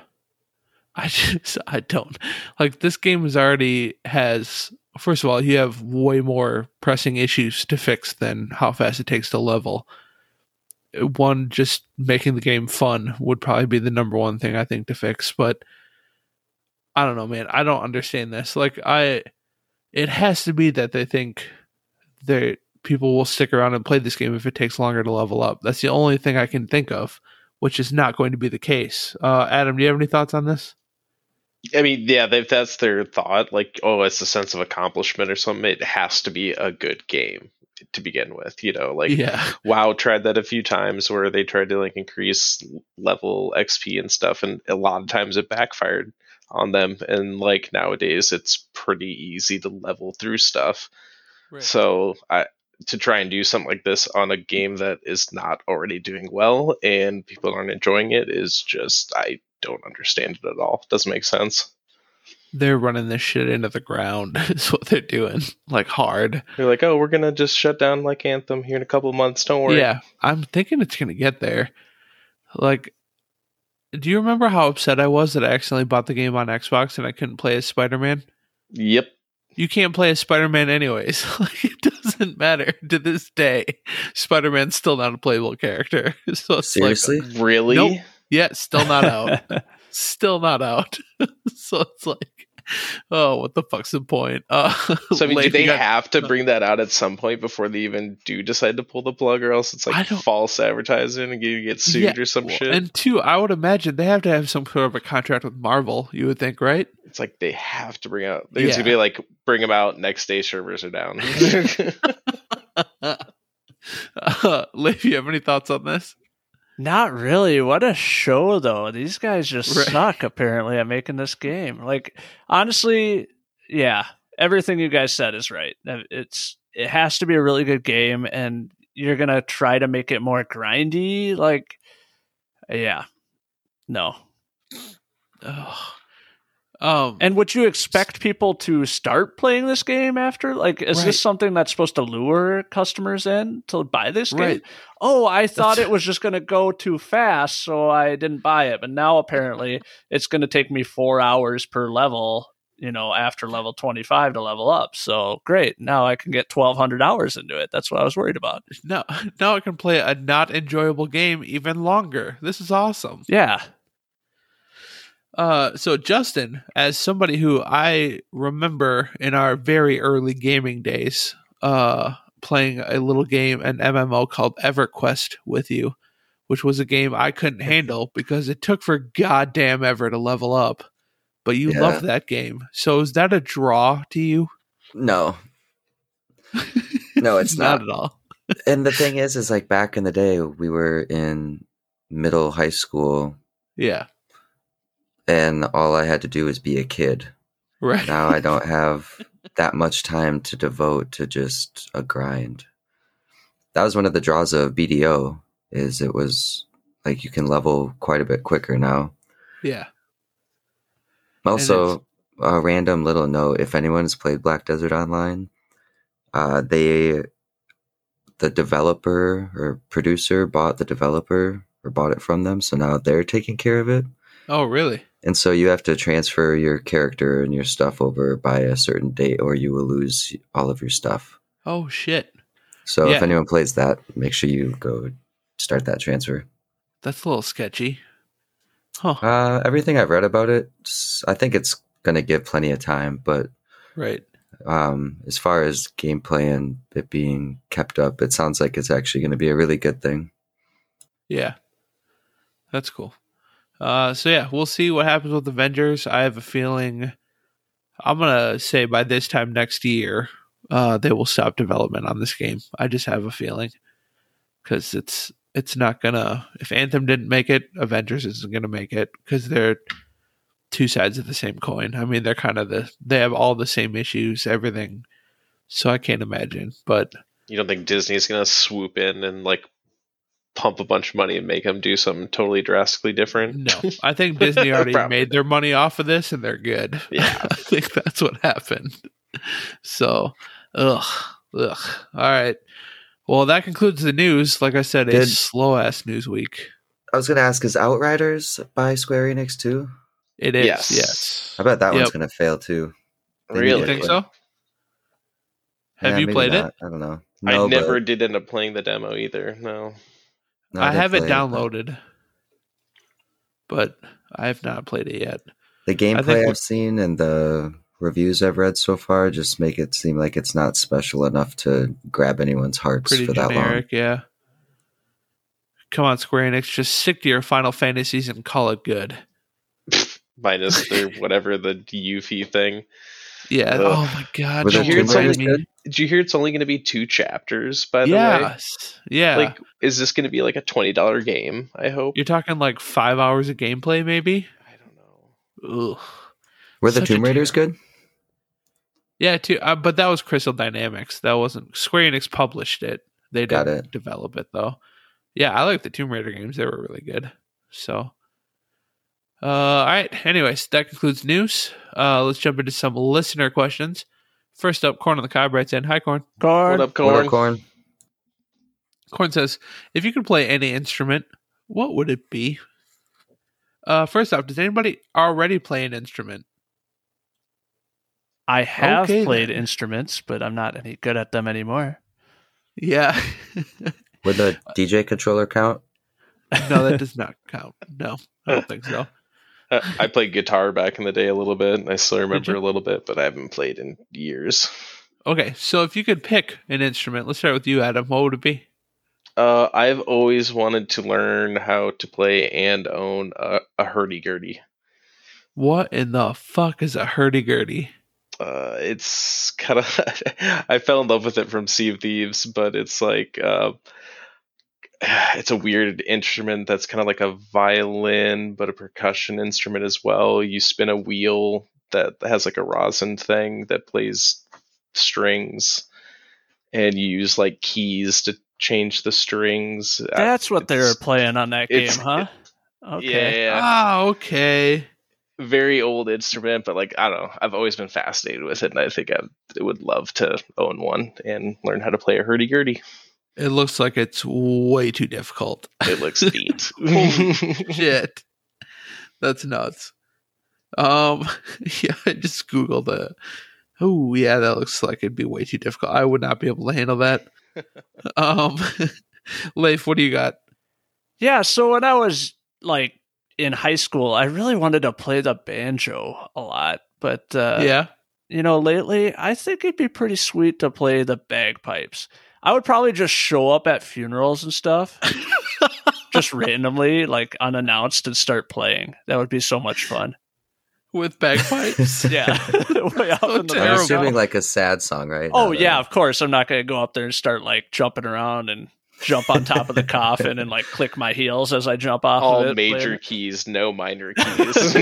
I just I don't like this game is already has first of all you have way more pressing issues to fix than how fast it takes to level. One just making the game fun would probably be the number one thing I think to fix, but I don't know, man. I don't understand this. Like I it has to be that they think that people will stick around and play this game if it takes longer to level up. That's the only thing I can think of, which is not going to be the case. Uh, Adam, do you have any thoughts on this? I mean, yeah, if that's their thought, like, oh, it's a sense of accomplishment or something, it has to be a good game to begin with. You know, like yeah, WoW tried that a few times where they tried to like increase level XP and stuff, and a lot of times it backfired on them. And like nowadays, it's pretty easy to level through stuff. Right. So I to try and do something like this on a game that is not already doing well and people aren't enjoying it is just I don't understand it at all. Doesn't make sense. they're running this shit into the ground. Is what they're doing, like hard. They're like, oh, we're gonna just shut down like Anthem here in a couple of months. Don't worry. Yeah, I'm thinking it's gonna get there. Like, do you remember how upset I was that I accidentally bought the game on Xbox and I couldn't play as Spider Man? Yep. You can't play as Spider Man anyways. like, it doesn't matter to this day. Spider Man's still not a playable character. So it's like, Seriously? Really? Nope. yeah, still not out. still not out. so it's like, oh, what the fuck's the point? Uh, So I mean, do they got- have to bring that out at some point before they even do decide to pull the plug, or else it's like false advertising and you get sued Yeah, or some well, shit? And two, I would imagine they have to have some sort of a contract with Marvel. You would think, right? it's like they have to bring out. It's Yeah. gonna be like bring them out next day. Servers are down. Uh, Liv, you have any thoughts on this? Not really. What a show, though. These guys just Right. suck, apparently, at making this game. Like, honestly, yeah, everything you guys said is right. Uh, It's it has to be a really good game, and you're gonna try to make it more grindy. Like, yeah, no. Ugh. Um, And would you expect people to start playing this game after? Like, is Right. this something that's supposed to lure customers in to buy this game? Right. Oh, I thought That's- it was just going to go too fast, so I didn't buy it. But now apparently it's going to take me four hours per level, you know, after level 25 to level up. So great. Now I can get 1,200 hours into it. That's what I was worried about. now, now I can play a not enjoyable game even longer. This is awesome. Yeah. Uh, so Justin, as somebody who I remember in our very early gaming days, uh, playing a little game, an MMO called EverQuest with you, which was a game I couldn't handle because it took for goddamn ever to level up. But you Yeah. loved that game. So is that a draw to you? No. No, it's not. at all. And the thing is, is like back in the day, we were in middle high school, Yeah. And all I had to do was be a kid. Right. Now I don't have that much time to devote to just a grind. That was one of the draws of BDO is it was like you can level quite a bit quicker now. Yeah. Also, a random little note: if anyone's played Black Desert Online, uh, they, the developer or producer bought the developer or bought it from them, so now they're taking care of it. Oh, really? And so you have to transfer your character and your stuff over by a certain date, or you will lose all of your stuff. Oh, shit. So Yeah. if anyone plays that, make sure you go start that transfer. That's a little sketchy. Huh. Uh, everything I've read about it, I think it's going to give plenty of time, but Right. um, as far as gameplay and it being kept up, it sounds like it's actually going to be a really good thing. Yeah. That's cool. Uh, so yeah, we'll see what happens with Avengers. I have a feeling I'm gonna say by this time next year, uh, they will stop development on this game. I just have a feeling because it's it's not gonna. If Anthem didn't make it, Avengers isn't gonna make it because they're two sides of the same coin. I mean, they're kind of the they have all the same issues, everything. So I can't imagine, but You don't think Disney's gonna swoop in and like pump a bunch of money and make them do something totally drastically different? no, I think Disney already made their money off of this, and they're good. Yeah. I think that's what happened. So, ugh, ugh. All right. Well, that concludes the news. Like I said, a Did- slow ass news week. I was gonna ask, is Outriders by Square Enix too? It is. Yes. Yes. I bet that one's gonna fail too. They need You Really? think so? Have Yeah, you played not. it? I don't know. I never but- did end up playing the demo either. No. No, I did have it play but downloaded, but I have not played it yet. The gameplay I've seen and the reviews I've read so far just make it seem like it's not special enough to grab anyone's hearts Pretty for that long. yeah. Come on, Square Enix, just stick to your Final Fantasies and call it good. Minus the whatever the Yuffie thing. Yeah. Ugh. Oh my god. Were the don't Tomb remind Raiders me. good? Did you hear it's only going to be two chapters? By the way, Yes. Yeah. like, is this going to be like a twenty dollar game? I hope. You're talking like five hours of gameplay, maybe. I don't know. Ugh. Were the Such Tomb Raiders good? Yeah, too. Uh, but that was Crystal Dynamics. That wasn't Square Enix published it. They Got didn't it. develop it though. Yeah, I like the Tomb Raider games. They were really good. So, uh, all right. Anyways, that concludes news. Uh, let's jump into some listener questions. First up, Corn on the Cob writes in. Hi, Corn. Corn. What up, What Corn? up, Corn? Corn says, if you could play any instrument, what would it be? Uh, first off, does anybody already play an instrument? I have Okay, played then. instruments, but I'm not any good at them anymore. Yeah. Would the DJ controller count? no, that does not count. No, I don't think so. I played guitar back in the day a little bit, and I still remember a little bit, but I haven't played in years. Okay, so if you could pick an instrument, let's start with you, Adam. What would it be? Uh, I've always wanted to learn how to play and own a, a hurdy-gurdy. What in the fuck is a hurdy-gurdy? Uh, it's kind of I fell in love with it from Sea of Thieves, but it's like uh, it's a weird instrument that's kind of like a violin, but a percussion instrument as well. You spin a wheel that has like a rosin thing that plays strings, and you use like keys to change the strings. Uh, That's what they were it's- playing on that game, it's- huh? Okay. Yeah, Ah, okay. very old instrument, but like I don't know, I've always been fascinated with it, and I think I would love to own one and learn how to play a hurdy gurdy. It looks like it's way too difficult. It looks neat. Holy Shit, that's nuts. Um, yeah, I just googled it. Oh, yeah, that looks like it'd be way too difficult. I would not be able to handle that. um, Leif, what do you got? Yeah, so when I was like in high school, I really wanted to play the banjo a lot, but uh, yeah, you know, lately I think it'd be pretty sweet to play the bagpipes. I would probably just show up at funerals and stuff, just randomly, like unannounced, and start playing. That would be so much fun. with bagpipes. Yeah, way off in the terrible. I'm background. assuming like a sad song, right? Oh Not a- yeah, of course. I'm not going to go up there and start like jumping around and jump on top of the coffin and like click my heels as I jump off. All of it, major playing- keys, no minor keys.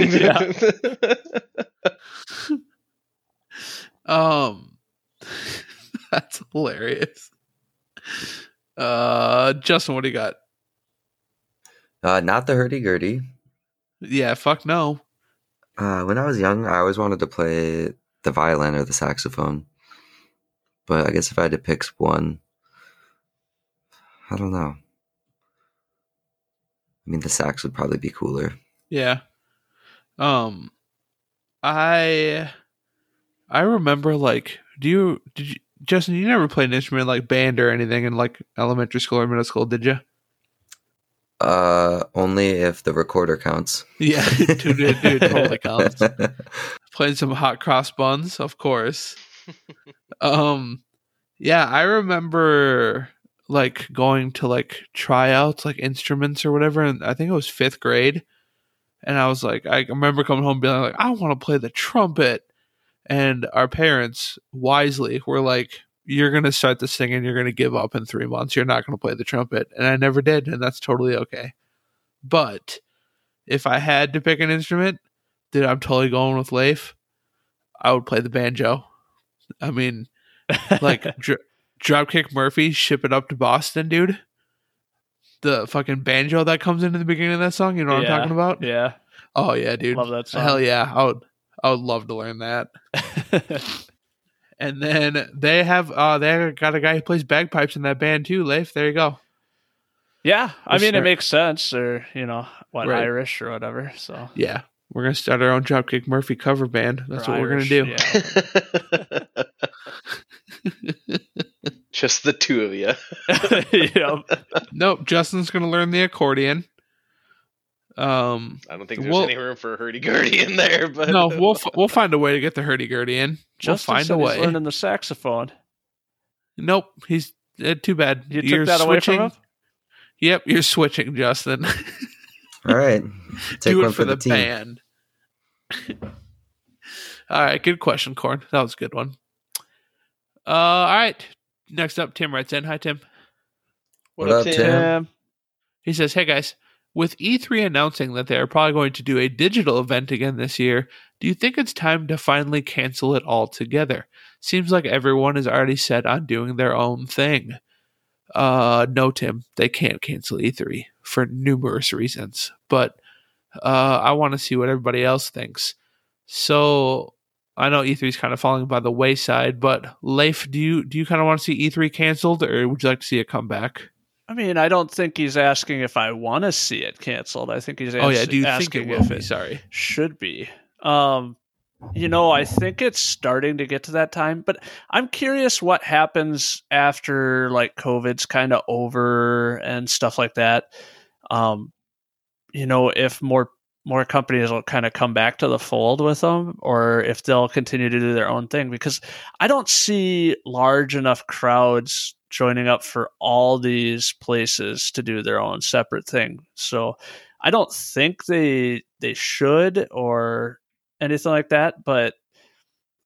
Um, that's hilarious. Uh, Justin, what do you got? Uh, not the hurdy gurdy. Yeah, fuck no. Uh, when I was young, I always wanted to play the violin or the saxophone. But I guess if I had to pick one, I don't know. I mean, the sax would probably be cooler. Yeah. Um, I, I remember like, do you did you Justin? You never played an instrument like band or anything in like elementary school or middle school, did you? Uh, only if the recorder counts. Yeah, dude, dude, dude, totally counts. Playing some hot cross buns, of course. um, yeah, I remember like going to like tryouts, like instruments or whatever, and I think it was fifth grade. And I was like, I remember coming home being like, I want to play the trumpet. And our parents wisely were like, You're gonna start this thing and you're gonna give up in three months. You're not gonna play the trumpet. And I never did, and that's totally okay. But if I had to pick an instrument, dude, I'm totally going with Leif. I would play the banjo. I mean, like dr- Dropkick Murphy, Shipping Up to Boston, dude. The fucking banjo that comes into the beginning of that song, you know what Yeah, I'm talking about? yeah, Oh yeah, dude. love that song. Hell yeah, I would. I would love to learn that. And then they have uh they got a guy who plays bagpipes in that band too, Leif. There you go. yeah, I We'll mean, start- it makes sense, or you know, what Right. Irish or whatever. So Yeah. We're gonna start our own Dropkick Murphy cover band. That's or what we're gonna do. yeah. Just the two of you. Yep. Nope, Justin's gonna learn the accordion. Um I don't think there's Well- any room for a hurdy gurdy in there, but no, we'll f- we'll find a way to get the hurdy gurdy in. We'll Justin find said a he's way. learning the saxophone. Nope, he's uh, too bad. You You're took that away from him. Yep, you're switching, Justin. All right, take Do one it for the, the, team. band. all right, good question, Corn. That was a good one. Uh, all right. Next up, Tim writes in. Hi, Tim. What up, Tim? Tim. He says, Hey guys, with E3 announcing that they are probably going to do a digital event again this year, do you think it's time to finally cancel it altogether? Seems like everyone is already set on doing their own thing. Uh, no, Tim, they can't cancel E3 for numerous reasons, but uh, I want to see what everybody else thinks. So I know E3 is kind of falling by the wayside, but Leif, do you do you kind of want to see E3 canceled, or would you like to see it come back? I mean, I don't think he's asking if I want to see it canceled. I think he's oh yeah, do you think it will be? Sorry. should be. Um, you know, I think it's starting to get to that time, but I'm curious what happens after like COVID's kind of over and stuff like that. Um, you know, if more more companies will kind of come back to the fold with them, or if they'll continue to do their own thing, because I don't see large enough crowds joining up for all these places to do their own separate thing. So I don't think they they should or anything like that, but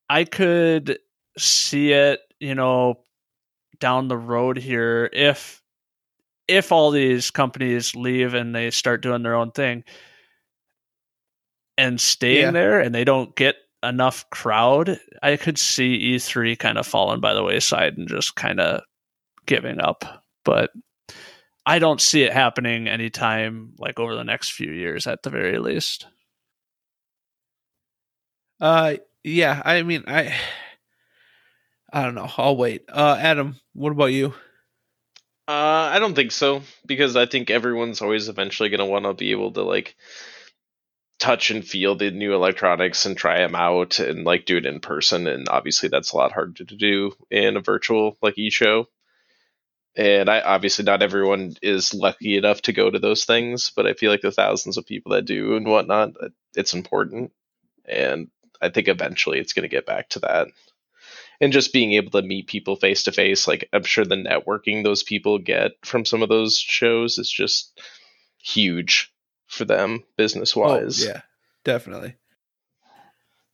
I could see it, you know, down the road here if if all these companies leave and they start doing their own thing and staying Yeah. there and they don't get enough crowd, I could see E3 kind of falling by the wayside and just kind of giving up. But I don't see it happening anytime like over the next few years at the very least. Uh, yeah. I mean, I, I don't know. I'll wait. Uh, Adam, what about you? Uh, I don't think so because I think everyone's always eventually going to want to be able to like touch and feel the new electronics and try them out and like do it in person. And obviously, that's a lot harder to do in a virtual like e show. And I obviously not everyone is lucky enough to go to those things, but I feel like the thousands of people that do and whatnot, it's important. And I think eventually it's going to get back to that and just being able to meet people face to face like i'm sure the networking those people get from some of those shows is just huge for them business wise Oh, yeah, definitely.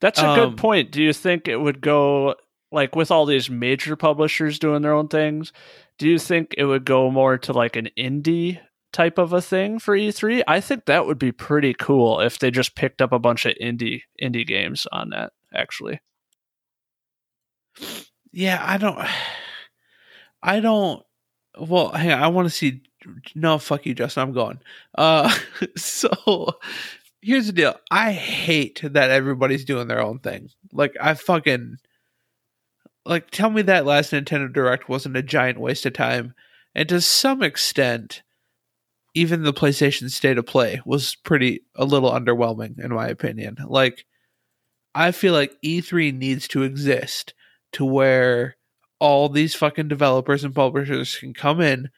That's a Um, good point. Do you think it would go like with all these major publishers doing their own things? Do you think it would go more to like an indie type of a thing for E3? I think that would be pretty cool if they just picked up a bunch of indie indie games on that actually. Yeah, I don't. I don't. Well, hang on. I want to see. No, fuck you, Justin. I'm going. Uh, so here's the deal. I hate that everybody's doing their own thing. Like I fucking like. Tell me that last Nintendo Direct wasn't a giant waste of time, and to some extent, even the PlayStation State of Play was pretty a little underwhelming in my opinion. Like, I feel like E3 needs to exist to where all these fucking developers and publishers can come in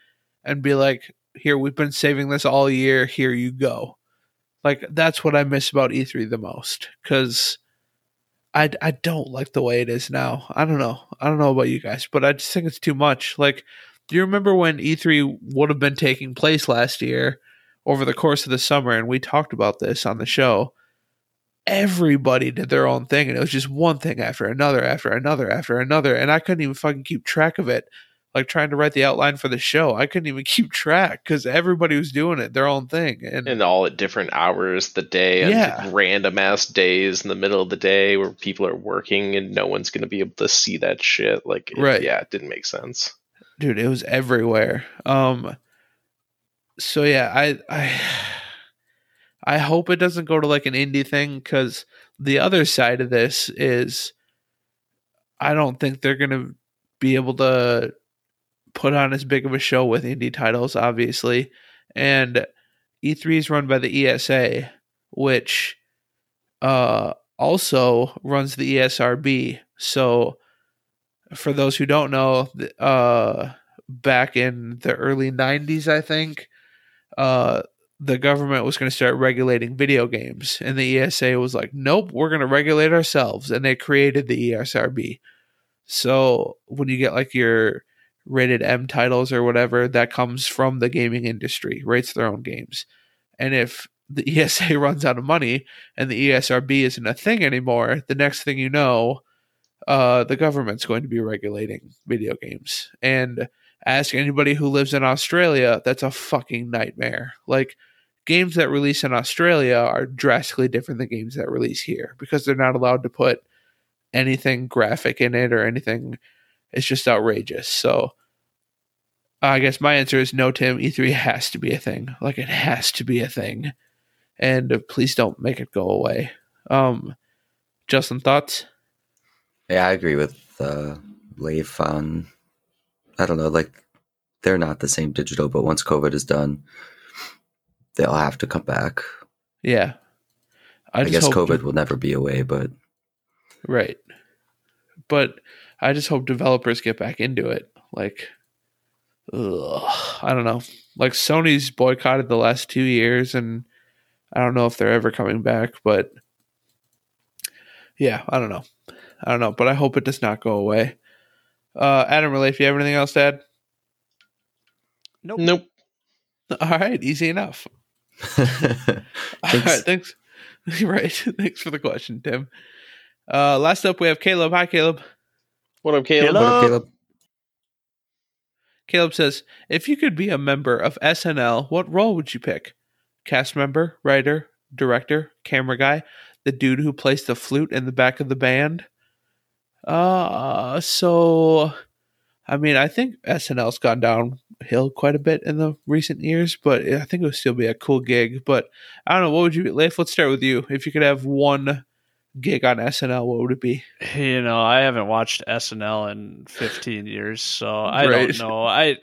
and be like, here, we've been saving this all year. Here you go. Like, that's what I miss about E3 the most. Cause I, I don't like the way it is now. I don't know. I don't know about you guys, but I just think it's too much. Like, do you remember when E3 would have been taking place last year over the course of the summer? And we talked about this on the show everybody did their own thing and it was just one thing after another after another after another and i couldn't even fucking keep track of it like trying to write the outline for the show. I couldn't even keep track because everybody was doing it their own thing, and, and all at different hours the day and Yeah. random ass days in the middle of the day where people are working and no one's going to be able to see that shit. Like, it- Right. yeah, it didn't make sense. dude, it was everywhere. Um, so yeah, I I I hope it doesn't go to like an indie thing because the other side of this is I don't think they're gonna be able to put on as big of a show with indie titles, obviously, and E3 is run by the ESA, which uh also runs the ESRB. So for those who don't know, uh, back in the early 90s, I think, uh, the government was going to start regulating video games. And the ESA was like, nope, we're going to regulate ourselves. And they created the ESRB. So when you get like your rated M titles or whatever, that comes from the gaming industry, rates their own games. And if the ESA runs out of money and the ESRB isn't a thing anymore, the next thing you know, uh, the government's going to be regulating video games. And ask anybody who lives in Australia, that's a fucking nightmare. Like, games that release in Australia are drastically different than games that release here because they're not allowed to put anything graphic in it or anything. It's just outrageous. So, I guess my answer is no, Tim. E3 has to be a thing. Like, it has to be a thing. And uh, please don't make it go away. Um, Justin, thoughts? Yeah, I agree with uh, Leif on. I don't know, like they're not the same digital, but once COVID is done, they'll have to come back. Yeah. I, just guess hope- COVID will never be away, but Right. But I just hope developers get back into it. Like, ugh, I don't know. Like Sony's boycotted the last two years, and I don't know if they're ever coming back. But yeah, I don't know. I don't know. But I hope it does not go away. Uh, Adam, Relay, if you have anything else to add, Nope. Nope. all right, easy enough. All Thanks. right, thanks. right, thanks for the question, Tim. Uh, last up, we have Caleb. Hi, Caleb. What up, Caleb? Caleb? What up, Caleb? Caleb says, if you could be a member of SNL, what role would you pick? Cast member, writer, director, camera guy, the dude who plays the flute in the back of the band? Uh, so, I mean, I think SNL's gone downhill quite a bit in the recent years, but I think it would still be a cool gig. But I don't know, what would you, Leif, let's start with you. If you could have one gig on SNL, what would it be? You know, I haven't watched SNL in 15 years, so I Right. don't know. I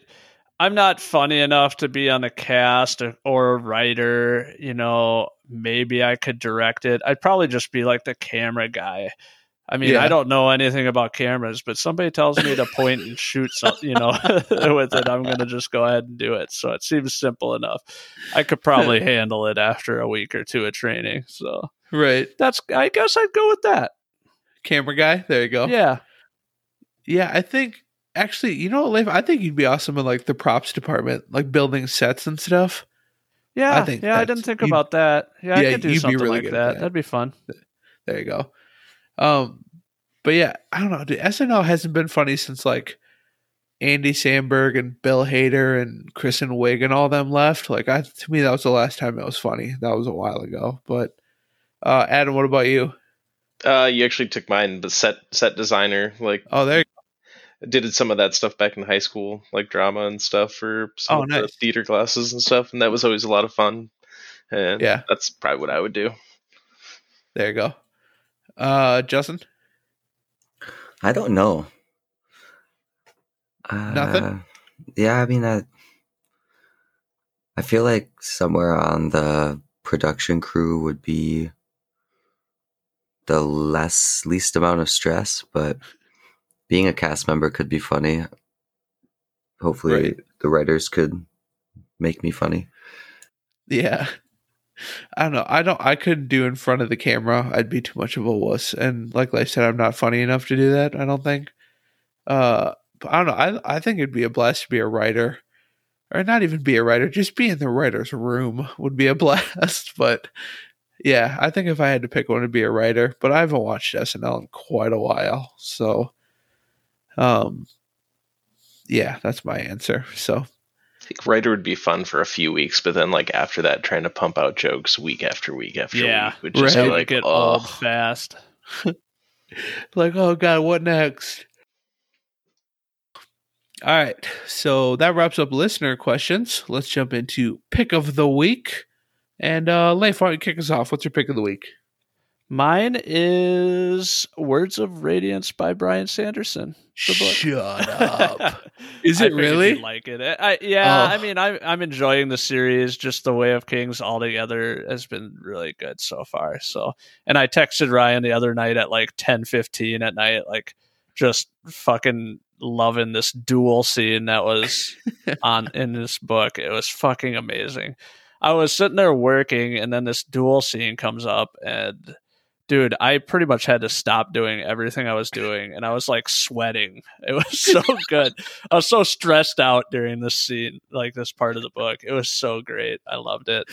I'm not funny enough to be on a cast or, or a writer. You know, maybe I could direct it. I'd probably just be like the camera guy. I mean, Yeah. I don't know anything about cameras, but somebody tells me to point and shoot something, you know, with it, I'm going to just go ahead and do it. So it seems simple enough. I could probably handle it after a week or two of training. So Right. that's, I guess I'd go with that. Camera guy? There you go. Yeah. Yeah, I think actually, you know what, Leif? I think you'd be awesome in like the props department, like building sets and stuff. Yeah, I think yeah, I didn't think about that. Yeah, yeah, I could do something really like that. that. That'd be fun. There you go. Um, but yeah, I don't know. Dude, SNL hasn't been funny since like Andy Samberg and Bill Hader and Kristen Wiig and all them left. Like, I to me that was the last time it was funny. That was a while ago. But uh, Adam, what about you? Uh, you actually took mine, the set set designer. Like, Oh, there. You go. did some of that stuff back in high school, like drama and stuff for some Oh, of the nice. theater classes and stuff, and that was always a lot of fun. And Yeah. that's probably what I would do. There you go. Uh, Justin. I don't know. Uh, Nothing? Yeah, I mean, I, I feel like somewhere on the production crew would be the less least amount of stress, but being a cast member could be funny. Hopefully, Right. the writers could make me funny. Yeah. I don't know. I don't. I couldn't do in front of the camera. I'd be too much of a wuss. And like I said, I'm not funny enough to do that. I don't think. Uh, but I don't know. I I think it'd be a blast to be a writer, or not even be a writer. Just be in the writer's room would be a blast. But yeah, I think if I had to pick one, it'd be a writer. But I haven't watched SNL in quite a while, so um, yeah, that's my answer. So I think writer would be fun for a few weeks, but then like after that, trying to pump out jokes week after week after Yeah. week would just Right. be It would like, get oh, old fast. like, oh god, what next? All right, so that wraps up listener questions. Let's jump into pick of the week. And uh Leif, why don't you kick us off? What's your pick of the week? Mine is Words of Radiance by Brandon Sanderson. The book. Shut up. Is it figured really? you'd like it? I, yeah, Oh. I mean, I'm I'm enjoying the series. Just the Way of Kings altogether has been really good so far. So, and I texted Ryan the other night at like ten fifteen at night, like just fucking loving this duel scene that was on in this book. It was fucking amazing. I was sitting there working, and then this duel scene comes up, and dude, I pretty much had to stop doing everything I was doing, and I was like sweating. It was so good. I was so stressed out during this scene, like this part of the book. It was so great. I loved it.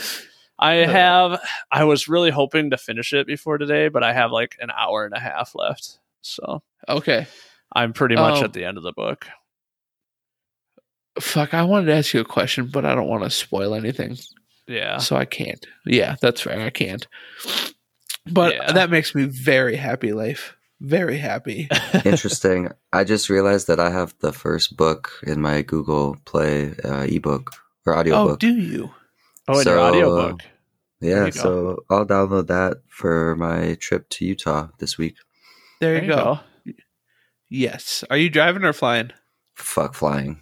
I have. I was really hoping to finish it before today, but I have like an hour and a half left, so Okay. I'm pretty much Um, at the end of the book. Fuck, I wanted to ask you a question, but I don't want to spoil anything. Yeah. So I can't. Yeah, that's fair. I can't. But Yeah. that makes me very happy, Leif. Very happy. Interesting. I just realized that I have the first book in my Google Play uh, ebook or oh, audiobook. do you? Oh, in So, your uh, audiobook. yeah, you go. so I'll download that for my trip to Utah this week. There, There you go. Yes. Are you driving or flying? Fuck flying.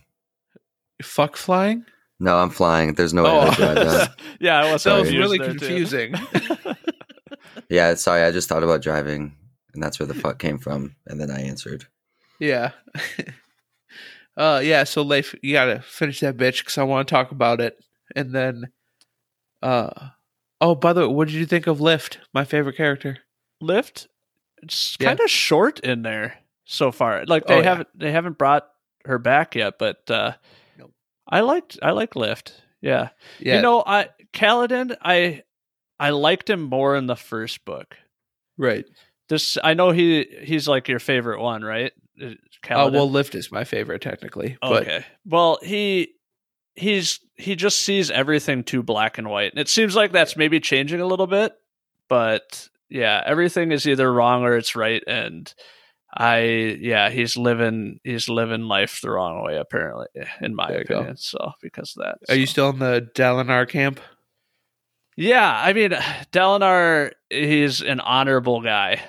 Fuck flying? No, I'm flying. There's no way Oh. to drive that. yeah, I was That was really confusing. Yeah, sorry. I just thought about driving, and that's where the fuck came from. And then I answered. yeah. uh yeah, so Leif, you gotta finish that bitch because I want to talk about it. And then uh oh by the way, what did you think of Lift, my favorite character? Lift, it's Yeah. kind of short in there so far. Like they Oh, haven't they haven't brought her back yet, but uh Nope. I liked I like Lift. Yeah. Yeah. You know, I Kaladin, I I liked him more in the first book. right. This I know he he's like your favorite one, right? Uh, Oh well Lift is my favorite technically. But okay. Well, he he's he just sees everything too black and white. And it seems like that's maybe changing a little bit, but yeah, everything is either wrong or it's right and I yeah, he's living he's living life the wrong way apparently in my go. opinion. So because of that. are you still in the Dalinar camp? Yeah, I mean, Dalinar, he's an honorable guy,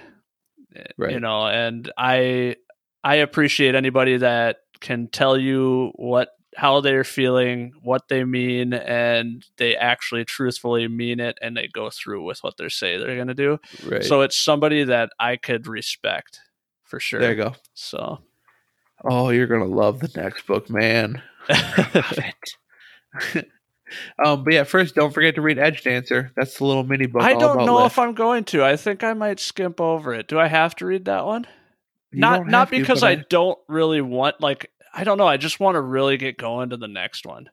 Right. you know, and I I appreciate anybody that can tell you what how they're feeling, what they mean, and they actually truthfully mean it, and they go through with what they say they're going to do. Right. So it's somebody that I could respect for sure. there you go. So Oh, you're gonna love the next book, man. Love it. um, but yeah, first, don't forget to read Edgedancer. That's the little mini book. I don't know Lift. if I'm going to. I think I might skimp over it. Do I have to read that one? You not not have to, because I don't really want like I don't know. I just want to really get going to the next one.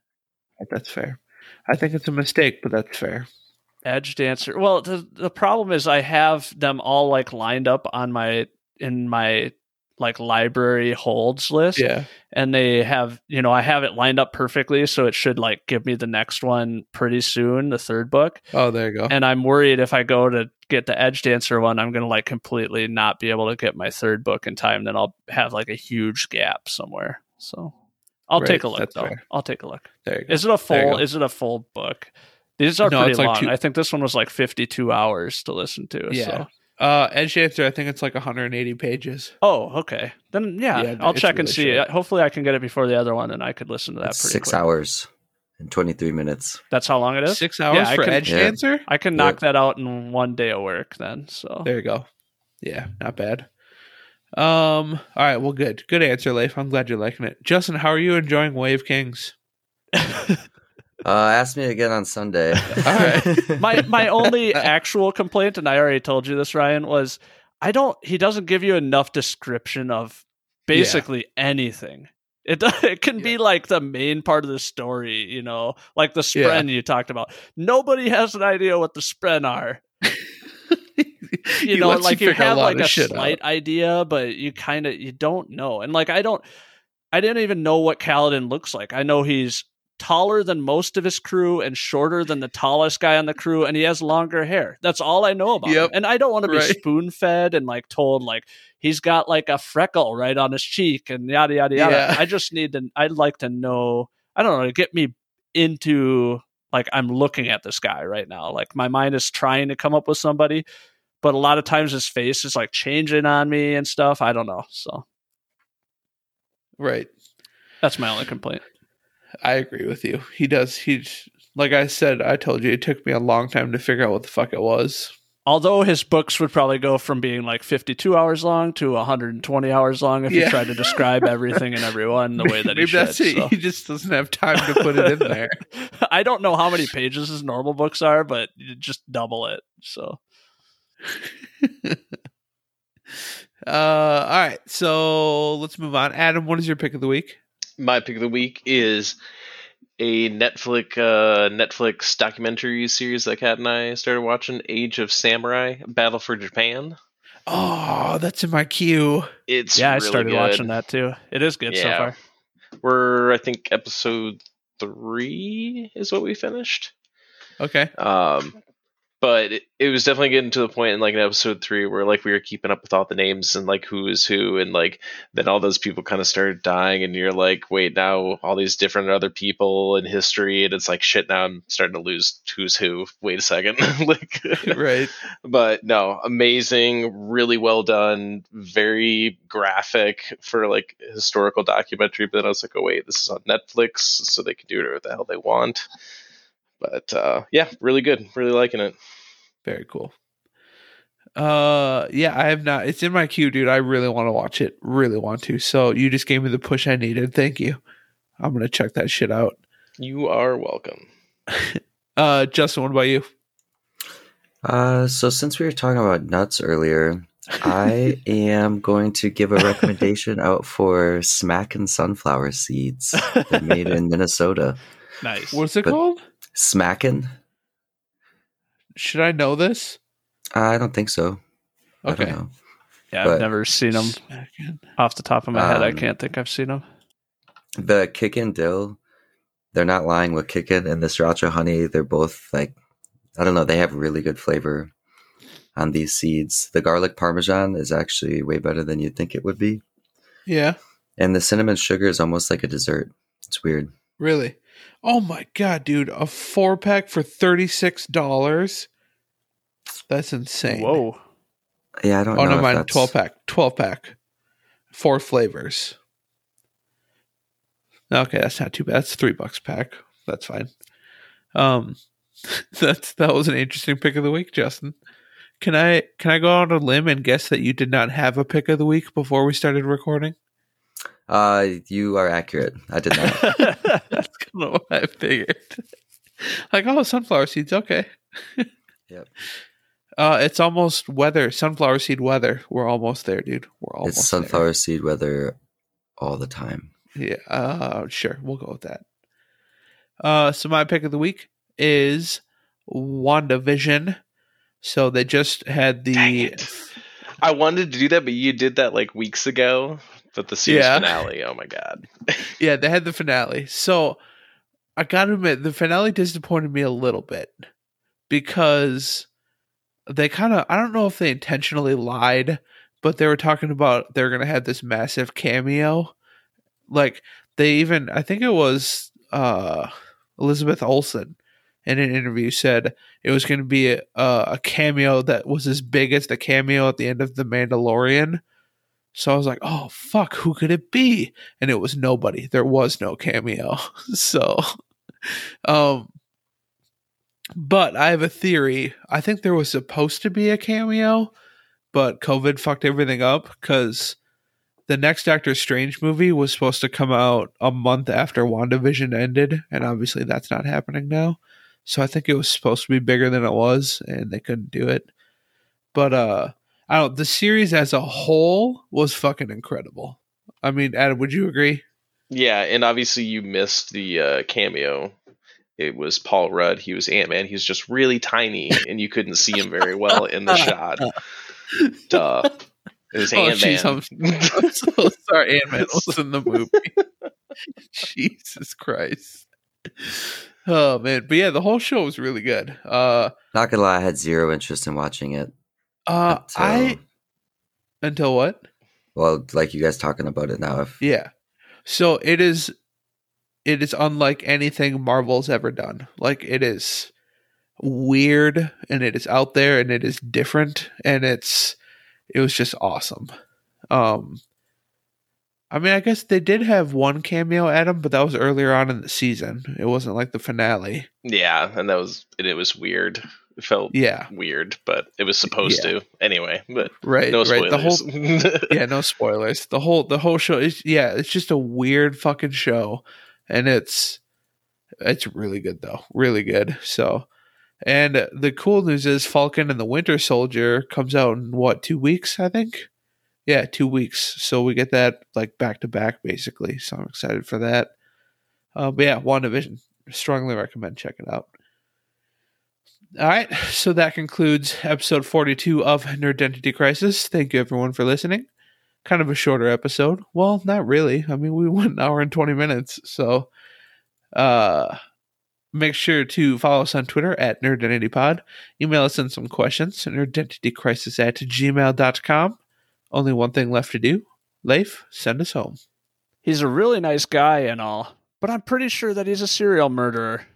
That's fair. I think it's a mistake, but that's fair. Edgedancer. Well, the the problem is I have them all like lined up on my in my like library holds list Yeah. and they have you know I have it lined up perfectly so it should like give me the next one pretty soon the third book Oh, there you go. and I'm worried if I go to get the Edgedancer one I'm going to like completely not be able to get my third book in time then I'll have like a huge gap somewhere so I'll Right, take a look though fair. I'll take a look there you go. is it a full is it a full book these are No, pretty like long two- I think this one was like 52 hours to listen to Yeah. so Uh, Edgedancer, I think it's like 180 pages. Oh, okay. Then yeah, Yeah, I'll it's check and see. short. Hopefully, I can get it before the other one, and I could listen to that It's pretty six quick. hours and 23 minutes. That's how long it is. Six hours Yeah, I for can- Edge Yeah. Dancer? I can knock that out in one day of work. Then so There you go. Yeah, not bad. Um. All right. Well, good. Good answer, Leif. I'm glad you're liking it. Justin, how are you enjoying Way of Kings? Uh, ask me again on Sunday. right. my my only actual complaint, and I already told you this, Ryan, was I don't. He doesn't give you enough description of basically anything. It it can be like the main part of the story, you know, like the Yeah. spren you talked about. Nobody has an idea what the spren are. you He know, like you figure have lot like a slight out. idea, but you kind of you don't know. And like I don't I didn't even know what Kaladin looks like. I know he's taller than most of his crew and shorter than the tallest guy on the crew, and he has longer hair. That's all I know about Yep. him. And I don't want to be Right. spoon fed and like told like he's got like a freckle right on his cheek and yada yada yada. Yeah. I just need to. I'd like to know. I don't know to get me into like I'm looking at this guy right now. Like my mind is trying to come up with somebody, but a lot of times his face is like changing on me and stuff. I don't know. So Right. that's my only complaint. I agree with you. He does. He's like I said. I told you it took me a long time to figure out what the fuck it was. Although his books would probably go from being like 52 hours long to 120 hours long if Yeah. you tried to describe everything and everyone the way that he Maybe should. that's it. so. He just doesn't have time to put it in there. I don't know how many pages his normal books are, but you just double it. So Uh, all right. So let's move on. Adam, what is your pick of the week? My pick of the week is a Netflix uh, Netflix documentary series that Kat and I started watching, Age of Samurai: Battle for Japan. Oh, that's in my queue. It's yeah, I started good. watching that too. It is good so far. We're I think episode three is what we finished. Okay. Um, but it, it was definitely getting to the point in like in episode three where like we were keeping up with all the names and like who is who and like then all those people kind of started dying and you're like wait now all these different other people in history and it's like shit now I'm starting to lose who's who. Wait a second, like right. but no amazing really well done very graphic for like historical documentary but then i was like oh wait this is on netflix so they can do whatever the hell they want but uh yeah really good really liking it Very cool. Uh, yeah, I have not. It's in my queue, dude. I really want to watch it. Really want to. So you just gave me the push I needed. Thank you. I'm gonna check that shit out. you are welcome Uh, Justin, what about you? Uh, so since we were talking about nuts earlier, I am going to give a recommendation out for Smackin' Sunflower Seeds. Made in Minnesota. Nice. What's it But- called? Smackin'? Should I know this? I don't think so. I Okay. don't know. yeah, but- I've never seen them Smackin'. off the top of my head. I Um, can't think I've seen them. The Kickin' Dill, they're not lying with Kickin' and the Sriracha Honey. They're both like, I don't know, they have really good flavor on these seeds. The garlic parmesan is actually way better than you'd think it would be. Yeah, And the cinnamon sugar is almost like a dessert. It's weird. really. Oh my god, dude! A four pack for thirty six dollars. That's insane. Whoa. Yeah, I don't Oh know. no, if mine that's- twelve pack. Twelve pack. Four flavors. Okay, that's not too bad. That's three bucks pack. That's fine. Um, that's that was an interesting pick of the week, Justin. Can I can I go on a limb and guess that you did not have a pick of the week before we started recording? Uh, you are accurate. I did not. That's kind of what I figured. like, oh, sunflower seeds. Okay. Yep. Uh, it's almost weather. Sunflower seed weather. We're almost there, dude. We're almost it's there. sunflower seed weather all the time. Yeah, uh, sure. We'll go with that. Uh, so my pick of the week is WandaVision. So they just had Dang the it. i wanted to do that but you did that like weeks ago but the series Yeah. finale oh my god yeah they had the finale. So I gotta admit the finale disappointed me a little bit because they kind of I don't know if they intentionally lied, but they were talking about they're gonna have this massive cameo. Like they even I think it was uh Elizabeth Olsen in an interview said it was going to be a, a cameo that was as big as the cameo at the end of The Mandalorian. So I was like, oh, fuck, who could it be? And it was nobody. There was no cameo. so, um, but I have a theory. I think there was supposed to be a cameo, but COVID fucked everything up because the next Doctor Strange movie was supposed to come out a month after WandaVision ended, and obviously that's not happening now. So I think it was supposed to be bigger than it was, and they couldn't do it. But uh I don't the series as a whole was fucking incredible. I mean, Adam, would you agree? yeah and obviously you missed the uh cameo it was paul rudd he was ant-man he was just really tiny and you couldn't see him very well in the shot duh It was Oh, Ant Man. I'm, I'm so sorry. Ant Man was in the movie. Jesus Christ. Oh man, but yeah, the whole show was really good. Uh, Not gonna lie, I had zero interest in watching it. Uh, until- I until what? well, like you guys talking about it now. If Yeah. So it is it is unlike anything Marvel's ever done. Like it is weird and it is out there and it is different and it's it was just awesome. Um I mean, I guess they did have one cameo Adam, but that was earlier on in the season. It wasn't like the finale. yeah, and that was and it was weird. It felt Yeah, weird, but it was supposed Yeah. to anyway. But right, no right. spoilers. The whole yeah, no spoilers. The whole the whole show is yeah, it's just a weird fucking show, and it's it's really good though, really good. So, and the cool news is Falcon and the Winter Soldier comes out in what two weeks, I think. Yeah, two weeks. So we get that like back to back basically. So I'm excited for that. Uh, but yeah, WandaVision. Strongly recommend checking it out. All right, so that concludes episode 42 of Nerdentity Crisis. Thank you everyone for listening. Kind of a shorter episode. Well, not really. I mean, we went an hour and 20 minutes. So, uh, make sure to follow us on Twitter at NerdentityPod. Email us in some questions, nerdentitycrisis at gmail.com. Only one thing left to do. Leif, send us home. He's a really nice guy and all, but I'm pretty sure that he's a serial murderer.